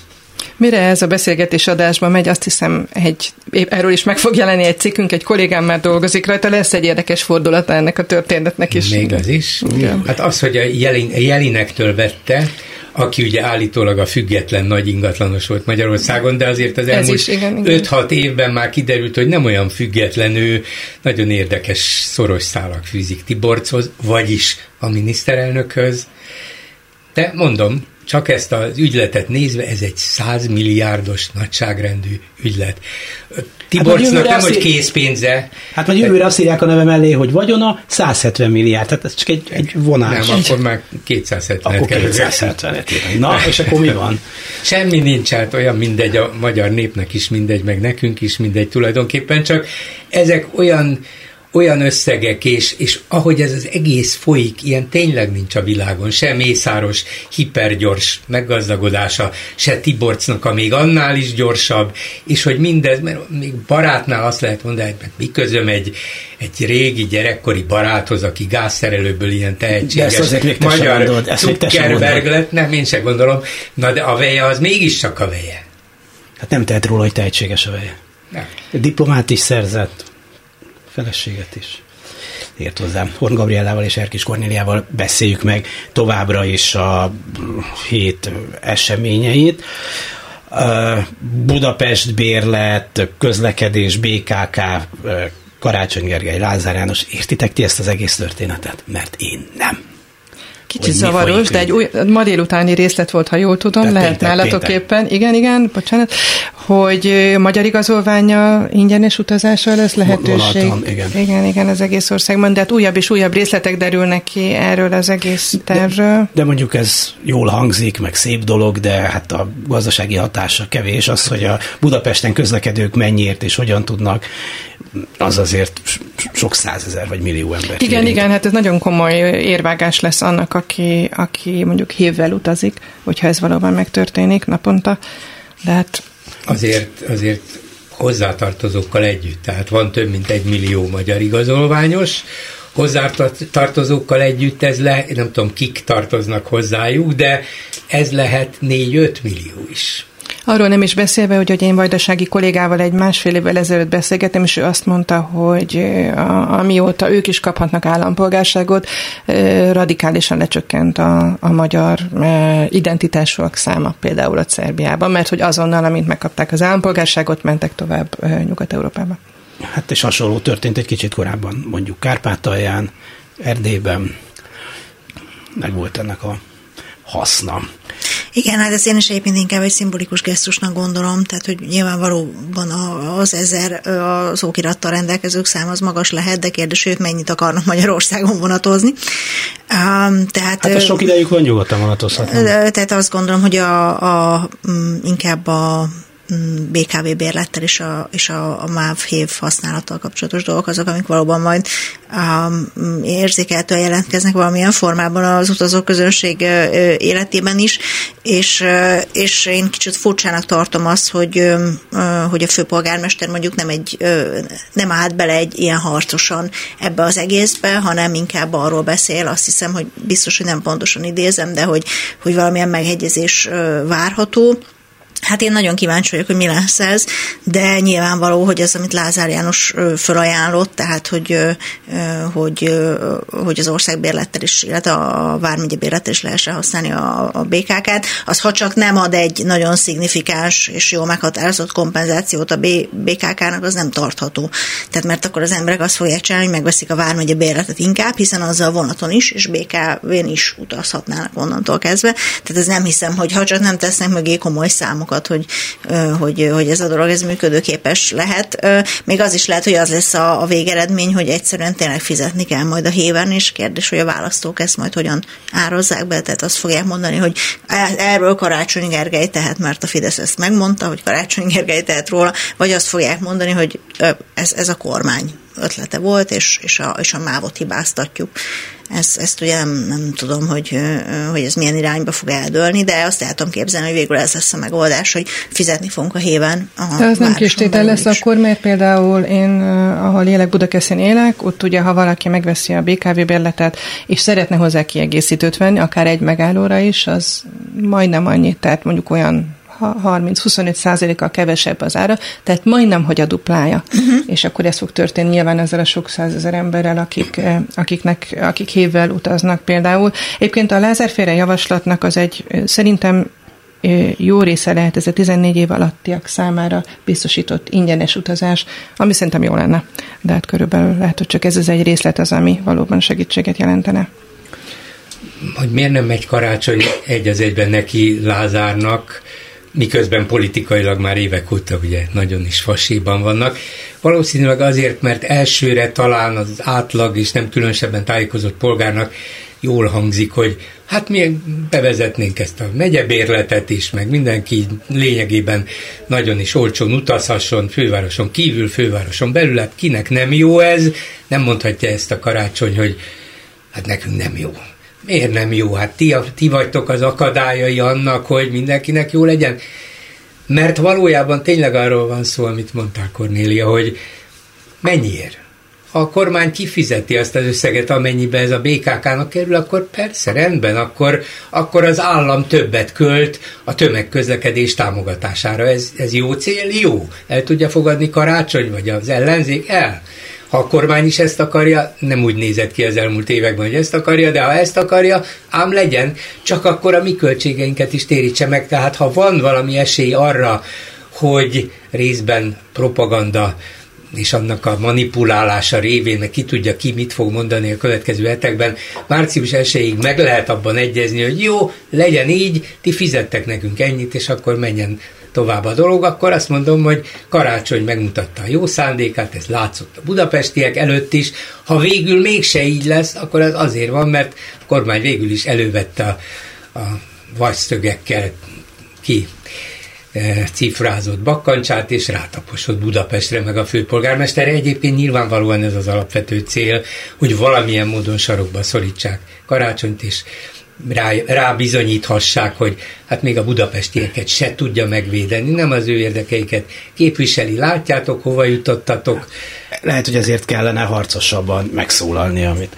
Mire ez a beszélgetés adásban megy, azt hiszem, egy, erről is meg fog jelenni egy cikkünk, egy kollégám már dolgozik rajta, lesz egy érdekes fordulata ennek a történetnek is. Még az is. Igen. Hát az, hogy a Jelin, Jelinektől vette, aki ugye állítólag a független nagy ingatlanos volt Magyarországon, de azért az elmúlt 5-6 évben már kiderült, hogy nem olyan független, ő nagyon érdekes szoros szálak fűzik Tiborchoz, vagyis a miniszterelnökhöz. De mondom, csak ezt az ügyletet nézve, ez egy 100 milliárdos nagyságrendű ügylet. Tiborcnak hát, nem, hogy készpénze. Hát vagy jövőre azt írják a neve mellé, hogy vagyona 170 milliárd, tehát ez csak egy, egy vonás. Nem, akkor már 270 Akkor 270 Na, és akkor mi van? <laughs> Semmi nincs, hát olyan mindegy, a magyar népnek is mindegy, meg nekünk is mindegy tulajdonképpen, csak ezek olyan olyan összegek, és, és ahogy ez az egész folyik, ilyen tényleg nincs a világon, se Mészáros hipergyors meggazdagodása, se Tiborcnak a még annál is gyorsabb, és hogy mindez, mert még barátnál azt lehet mondani, hogy mi közöm egy, egy régi gyerekkori baráthoz, aki gázszerelőből ilyen tehetséges magyar Zuckerberg lett, nem, én sem gondolom, na de a veje az mégiscsak a veje. Hát nem tehet róla, hogy tehetséges a veje. Nem. Diplomát is szerzett, feleséget is ért hozzám. Horn Gabriellával és Erkis Kornéliával beszéljük meg továbbra is a hét eseményeit. Budapest bérlet, közlekedés, BKK, Karácsony Gergely, Lázár János, értitek ti ezt az egész történetet? Mert én nem. Kicsit zavaros, de egy új, ma délutáni részlet volt, ha jól tudom, lehet péntek, nálatok péntek. éppen, igen, igen, bocsánat, hogy magyar igazolványa ingyenes utazásra lesz lehetőség. Igen. igen, igen, az egész országban, de hát újabb és újabb részletek derülnek ki erről az egész tervről. De, de mondjuk ez jól hangzik, meg szép dolog, de hát a gazdasági hatása kevés. Az, hogy a Budapesten közlekedők mennyiért és hogyan tudnak az azért sok százezer vagy millió ember. Igen, érint. igen, hát ez nagyon komoly érvágás lesz annak, aki, aki mondjuk hévvel utazik, hogyha ez valóban megtörténik naponta. De hát... Azért, azért hozzátartozókkal együtt, tehát van több mint egy millió magyar igazolványos, hozzátartozókkal együtt ez le, nem tudom kik tartoznak hozzájuk, de ez lehet 4-5 millió is. Arról nem is beszélve, hogy, hogy én vajdasági kollégával egy másfél évvel ezelőtt beszélgettem, és ő azt mondta, hogy a, amióta ők is kaphatnak állampolgárságot, radikálisan lecsökkent a, a magyar identitásúak száma például a Szerbiában, mert hogy azonnal, amint megkapták az állampolgárságot, mentek tovább Nyugat-Európába. Hát és hasonló történt egy kicsit korábban, mondjuk Kárpátalján, Erdélyben, meg volt ennek a haszna. Igen, hát ez én is egyébként inkább egy szimbolikus gesztusnak gondolom, tehát hogy nyilvánvalóban az ezer az okirattal rendelkezők szám az magas lehet, de kérdés, hogy mennyit akarnak Magyarországon vonatozni. tehát, hát sok idejük van nyugodtan vonatozhatnak. Tehát azt gondolom, hogy a, a, inkább a BKV bérlettel és a, és a, a MÁV hév használattal kapcsolatos dolgok azok, amik valóban majd um, érzékeltően jelentkeznek valamilyen formában az utazóközönség uh, életében is, és, és én kicsit furcsának tartom azt, hogy, hogy a főpolgármester mondjuk nem, egy, nem állt bele egy ilyen harcosan ebbe az egészbe, hanem inkább arról beszél, azt hiszem, hogy biztos, hogy nem pontosan idézem, de hogy, hogy valamilyen megegyezés várható, Hát én nagyon kíváncsi vagyok, hogy mi lesz ez, de nyilvánvaló, hogy ez, amit Lázár János felajánlott, tehát, hogy, hogy, hogy az országbérlettel is, illetve a Vármegye bérlettel is lehessen használni a, a BKK-t, az ha csak nem ad egy nagyon szignifikáns és jó meghatározott kompenzációt a BKK-nak, az nem tartható. Tehát mert akkor az emberek azt fogják csinálni, hogy megveszik a Vármegye bérletet inkább, hiszen azzal vonaton is, és BKV-n is utazhatnának onnantól kezdve. Tehát ez nem hiszem, hogy ha csak nem tesznek mögé komoly számok számokat, hogy, hogy, hogy ez a dolog ez működőképes lehet. Még az is lehet, hogy az lesz a, a végeredmény, hogy egyszerűen tényleg fizetni kell majd a héven, és kérdés, hogy a választók ezt majd hogyan ározzák be, tehát azt fogják mondani, hogy e, erről Karácsony Gergely tehet, mert a Fidesz ezt megmondta, hogy Karácsony Gergely tehet róla, vagy azt fogják mondani, hogy ez, ez a kormány ötlete volt, és, és, a, és a mávot hibáztatjuk. Ezt, ezt ugye nem, nem tudom, hogy, hogy ez milyen irányba fog eldőlni, de azt el tudom képzelni, hogy végül ez lesz a megoldás, hogy fizetni fogunk a héven. A de az nem kistétel lesz is. akkor, mert például én, ahol élek, Budakeszin élek, ott ugye, ha valaki megveszi a BKV bérletet, és szeretne hozzá kiegészítőt venni, akár egy megállóra is, az majdnem annyit, tehát mondjuk olyan 30-25 százalékkal kevesebb az ára, tehát majdnem, hogy a duplája. Uh-huh. És akkor ez fog történni nyilván ezzel a sok százezer emberrel, akik, akiknek, akik hévvel utaznak például. Egyébként a lázerféle javaslatnak az egy szerintem jó része lehet ez a 14 év alattiak számára biztosított ingyenes utazás, ami szerintem jó lenne. De hát körülbelül lehet, hogy csak ez az egy részlet az, ami valóban segítséget jelentene. Hogy miért nem megy karácsony egy az egyben neki Lázárnak, miközben politikailag már évek óta ugye nagyon is fasíban vannak. Valószínűleg azért, mert elsőre talán az átlag és nem különösebben tájékozott polgárnak jól hangzik, hogy hát mi bevezetnénk ezt a megyebérletet is, meg mindenki lényegében nagyon is olcsón utazhasson, fővároson kívül, fővároson belül, hát kinek nem jó ez, nem mondhatja ezt a karácsony, hogy hát nekünk nem jó. Miért nem jó? Hát ti, ti vagytok az akadályai annak, hogy mindenkinek jó legyen. Mert valójában tényleg arról van szó, amit mondták Kornélia, hogy mennyiért? ha a kormány kifizeti azt az összeget, amennyibe ez a BKK-nak kerül, akkor persze, rendben, akkor, akkor az állam többet költ a tömegközlekedés támogatására. Ez, ez jó cél? Jó. El tudja fogadni karácsony, vagy az ellenzék? El. Ha a kormány is ezt akarja, nem úgy nézett ki az elmúlt években, hogy ezt akarja, de ha ezt akarja, ám legyen, csak akkor a mi költségeinket is térítse meg. Tehát ha van valami esély arra, hogy részben propaganda és annak a manipulálása révén, meg ki tudja ki mit fog mondani a következő hetekben, március 1 meg lehet abban egyezni, hogy jó, legyen így, ti fizettek nekünk ennyit, és akkor menjen tovább a dolog, akkor azt mondom, hogy karácsony megmutatta a jó szándékát, ez látszott a budapestiek előtt is. Ha végül mégse így lesz, akkor ez azért van, mert a kormány végül is elővette a, a vasszögekkel ki E, cifrázott bakkancsát, és rátaposott Budapestre, meg a főpolgármestere. Egyébként nyilvánvalóan ez az alapvető cél, hogy valamilyen módon sarokba szorítsák karácsonyt, és rá, rá bizonyíthassák, hogy hát még a budapestieket se tudja megvédeni, nem az ő érdekeiket képviseli. Látjátok, hova jutottatok? Lehet, hogy ezért kellene harcosabban megszólalni, amit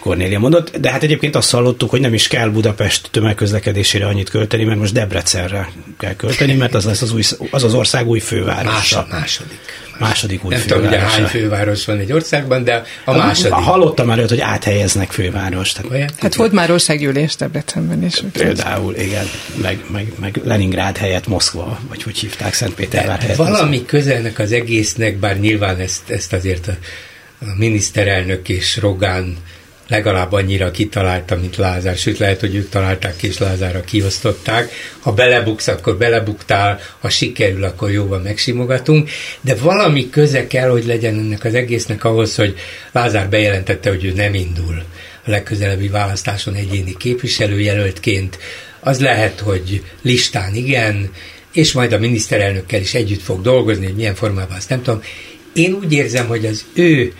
Kornélia mondott, de hát egyébként azt hallottuk, hogy nem is kell Budapest tömegközlekedésére annyit költeni, mert most Debrecenre kell költeni, mert az lesz az, új, az, az ország új fővárosa. Más, második. Második új Nem tudom, ugye hány főváros van egy országban, de a második. Hallottam már hogy áthelyeznek fővárost. Tehát, Olyan? hát volt már országgyűlés Debrecenben is. Például, igen, meg, meg, meg Leningrád helyett Moszkva, vagy hogy hívták Szentpétervár helyett. Valami Moszkva. közelnek az egésznek, bár nyilván ezt, ezt azért a, a miniszterelnök és Rogán legalább annyira kitalálta, mint Lázár, sőt lehet, hogy ők találták és Lázárra kiosztották. Ha belebuksz, akkor belebuktál, ha sikerül, akkor jóval megsimogatunk, de valami köze kell, hogy legyen ennek az egésznek ahhoz, hogy Lázár bejelentette, hogy ő nem indul a legközelebbi választáson egyéni képviselőjelöltként. Az lehet, hogy listán igen, és majd a miniszterelnökkel is együtt fog dolgozni, hogy milyen formában, azt nem tudom. Én úgy érzem, hogy az ő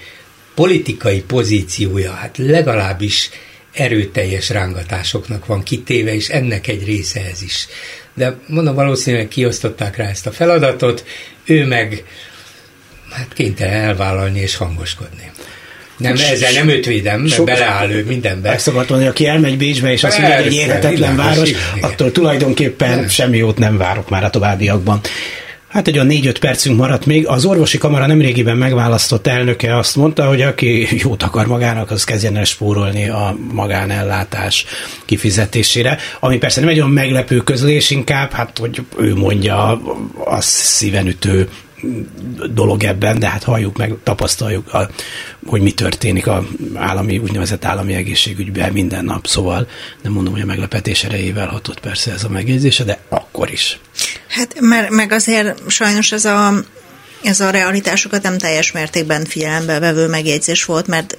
politikai pozíciója, hát legalábbis erőteljes rángatásoknak van kitéve, és ennek egy része ez is. De mondom, valószínűleg kiosztották rá ezt a feladatot, ő meg hát kénytelen elvállalni és hangoskodni. Nem, ezzel nem őt védem, mert beleáll ő mindenbe. Meg szokott mondani, aki elmegy Bécsbe, és azt mondja, hogy egy érhetetlen város, igen, attól tulajdonképpen nem. semmi jót nem várok már a továbbiakban. Hát egy olyan négy-öt percünk maradt még. Az orvosi kamara nemrégiben megválasztott elnöke azt mondta, hogy aki jót akar magának, az kezdjen el spórolni a magánellátás kifizetésére. Ami persze nem egy olyan meglepő közlés, inkább, hát hogy ő mondja a szívenütő dolog ebben, de hát halljuk meg, tapasztaljuk, a, hogy mi történik a állami, úgynevezett állami egészségügyben minden nap, szóval nem mondom, hogy a meglepetés erejével hatott persze ez a megjegyzése, de akkor is. Hát mert meg azért sajnos ez a ez a realitásokat nem teljes mértékben figyelembe vevő megjegyzés volt, mert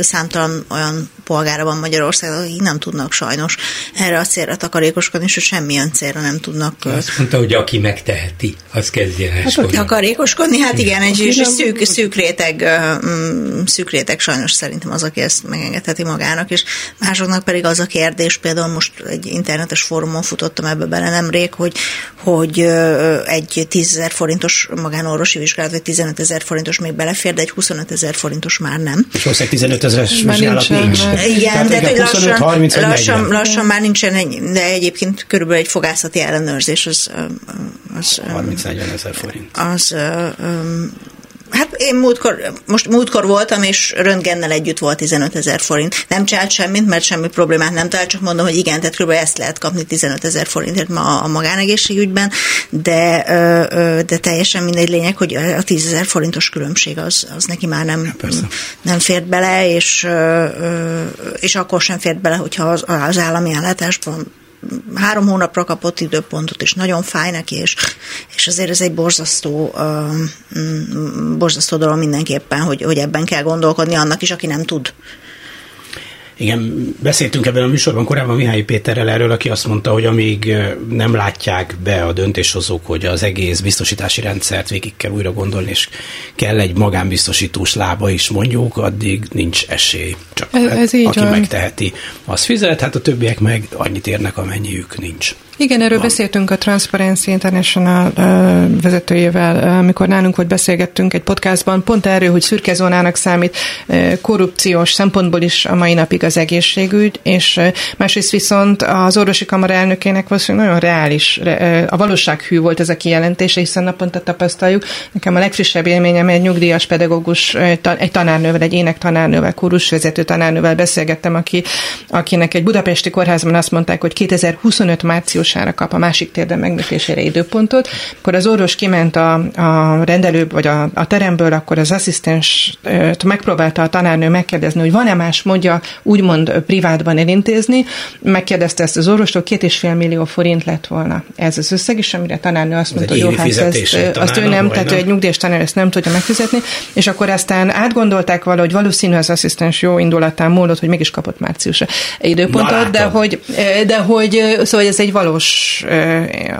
számtalan olyan polgára van Magyarországon, akik nem tudnak sajnos erre a célra takarékoskodni, és semmilyen célra nem tudnak. Azt mondta, hogy aki megteheti, az kezdje el hát, Takarékoskodni, hát igen, egy és szűk, szűk, réteg, mm, szűk réteg sajnos szerintem az, aki ezt megengedheti magának, és másoknak pedig az a kérdés, például most egy internetes fórumon futottam ebbe bele nemrég, hogy, hogy egy 10 forintos magánorvosi vizsgálat, vagy 15 ezer forintos még belefér, de egy 25 ezer forintos már nem. És valószínűleg 15 ezeres vizsgálat nincs. Igen, de hogy lassan, 30, lassan, lassan már nincsen, egy, de egyébként körülbelül egy fogászati ellenőrzés az... az 30-40 ezer forint. Az, Hát én múltkor, most múltkor voltam, és röntgennel együtt volt 15 ezer forint. Nem csinált semmit, mert semmi problémát nem talált, csak mondom, hogy igen, tehát kb. ezt lehet kapni 15 ezer forintért ma a magánegészségügyben, de, de teljesen mindegy lényeg, hogy a 10 ezer forintos különbség az, az neki már nem, nem fért bele, és, és akkor sem fért bele, hogyha az, az állami ellátásban három hónapra kapott időpontot, és nagyon fáj neki, és, és azért ez egy borzasztó, uh, borzasztó dolog mindenképpen, hogy, hogy ebben kell gondolkodni annak is, aki nem tud igen, beszéltünk ebben a műsorban korábban Mihály Péterrel erről, aki azt mondta, hogy amíg nem látják be a döntéshozók, hogy az egész biztosítási rendszert végig kell újra gondolni, és kell egy magánbiztosítós lába is mondjuk, addig nincs esély. Csak ez, ez így aki van. megteheti, az fizet, hát a többiek meg annyit érnek, amennyiük nincs. Igen, erről van. beszéltünk a Transparency International uh, vezetőjével, amikor nálunk volt beszélgettünk egy podcastban, pont erről, hogy szürke zónának számít uh, korrupciós szempontból is a mai napig az egészségügy, és másrészt viszont az orvosi kamara elnökének valószínűleg nagyon reális, a valósághű volt ez a kijelentése, hiszen naponta tapasztaljuk. Nekem a legfrissebb élményem egy nyugdíjas pedagógus, egy tanárnővel, egy ének tanárnővel, kórusvezető tanárnővel beszélgettem, aki, akinek egy budapesti kórházban azt mondták, hogy 2025 március orvosára kap a másik térdem megműtésére időpontot, akkor az orvos kiment a, a rendelő vagy a, a teremből, akkor az asszisztens megpróbálta a tanárnő megkérdezni, hogy van-e más módja úgymond privátban elintézni, megkérdezte ezt az orvostól, két és fél millió forint lett volna ez az összeg, és amire tanárnő azt mondta, hogy jó, hát ezt, azt ő nem, tehát nem? egy nyugdíjas tanár ezt nem tudja megfizetni, és akkor aztán átgondolták valahogy valószínű az asszisztens jó indulatán múlott, hogy mégis kapott márciusra időpontot, de hogy, de hogy szóval ez egy valós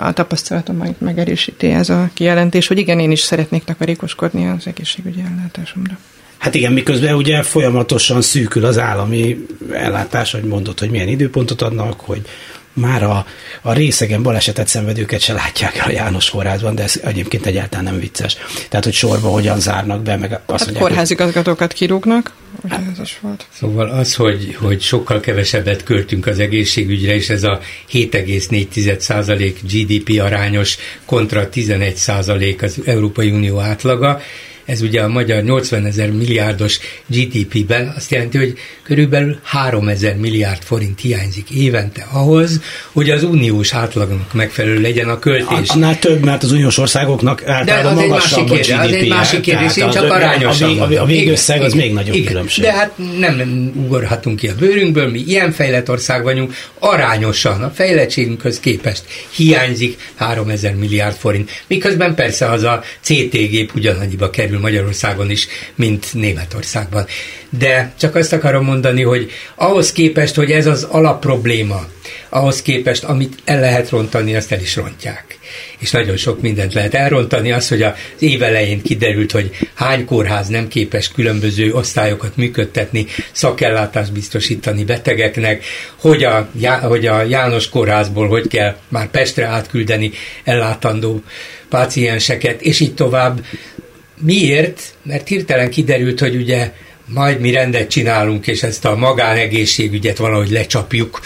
a tapasztalatom majd megerősíti ez a kijelentés, hogy igen, én is szeretnék takarékoskodni az egészségügyi ellátásomra. Hát igen, miközben ugye folyamatosan szűkül az állami ellátás, hogy mondod, hogy milyen időpontot adnak, hogy már a, a részegen balesetet szenvedőket se látják el a János kórházban, de ez egyébként egyáltalán nem vicces. Tehát, hogy sorba hogyan zárnak be, meg azt hát mondják, kórházigazgatókat kirúgnak, ugye ez is volt. Szóval az, hogy, hogy sokkal kevesebbet költünk az egészségügyre, és ez a 7,4% GDP arányos kontra 11% az Európai Unió átlaga, ez ugye a magyar 80 ezer milliárdos GDP-ben azt jelenti, hogy körülbelül 3 ezer milliárd forint hiányzik évente ahhoz, hogy az uniós átlagnak megfelelő legyen a költés. Annál több, mert az uniós országoknak általában De az magasabb egy másik kérdés, az egy másik kérdés, én csak arányosan a, a, végösszeg az még nagyobb igen, különbség. De hát nem, nem ugorhatunk ki a bőrünkből, mi ilyen fejlett ország vagyunk, arányosan a fejlettségünkhöz képest hiányzik 3 ezer milliárd forint. Miközben persze az a CT gép ugyanannyiba kerül kerül Magyarországon is, mint Németországban. De csak azt akarom mondani, hogy ahhoz képest, hogy ez az alapprobléma, ahhoz képest, amit el lehet rontani, azt el is rontják. És nagyon sok mindent lehet elrontani. Az, hogy az év elején kiderült, hogy hány kórház nem képes különböző osztályokat működtetni, szakellátást biztosítani betegeknek, hogy a, hogy a János kórházból hogy kell már Pestre átküldeni ellátandó pácienseket, és így tovább. Miért? Mert hirtelen kiderült, hogy ugye majd mi rendet csinálunk, és ezt a magánegészségügyet valahogy lecsapjuk,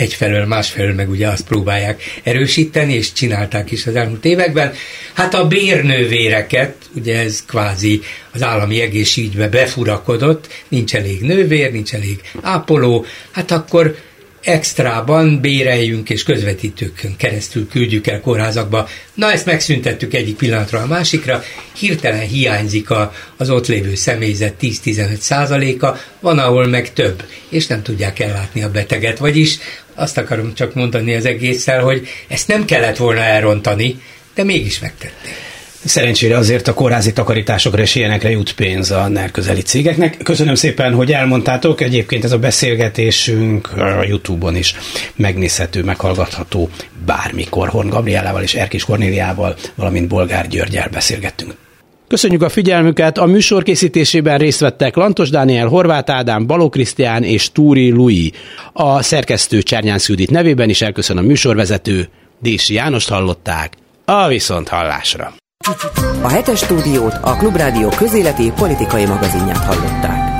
egyfelől, másfelől meg ugye azt próbálják erősíteni, és csinálták is az elmúlt években. Hát a bérnővéreket, ugye ez kvázi az állami egészségügybe befurakodott, nincs elég nővér, nincs elég ápoló, hát akkor extrában béreljünk és közvetítőkön keresztül küldjük el kórházakba. Na ezt megszüntettük egyik pillanatra a másikra, hirtelen hiányzik a, az ott lévő személyzet 10-15 százaléka, van ahol meg több, és nem tudják ellátni a beteget. Vagyis azt akarom csak mondani az egésszel, hogy ezt nem kellett volna elrontani, de mégis megtették. Szerencsére azért a kórházi takarításokra és ilyenekre jut pénz a NER közeli cégeknek. Köszönöm szépen, hogy elmondtátok. Egyébként ez a beszélgetésünk a Youtube-on is megnézhető, meghallgatható bármikor. Horn Gabrielával és Erkis Kornéliával, valamint Bolgár Györgyel beszélgettünk. Köszönjük a figyelmüket! A műsor készítésében részt vettek Lantos Dániel, Horváth Ádám, Baló Krisztián és Túri Lui. A szerkesztő Csernyán Szűdit nevében is elköszön a műsorvezető. Dési Jánost hallották. A viszont hallásra! A hetes stúdiót a Klubrádió közéleti politikai magazinját hallották.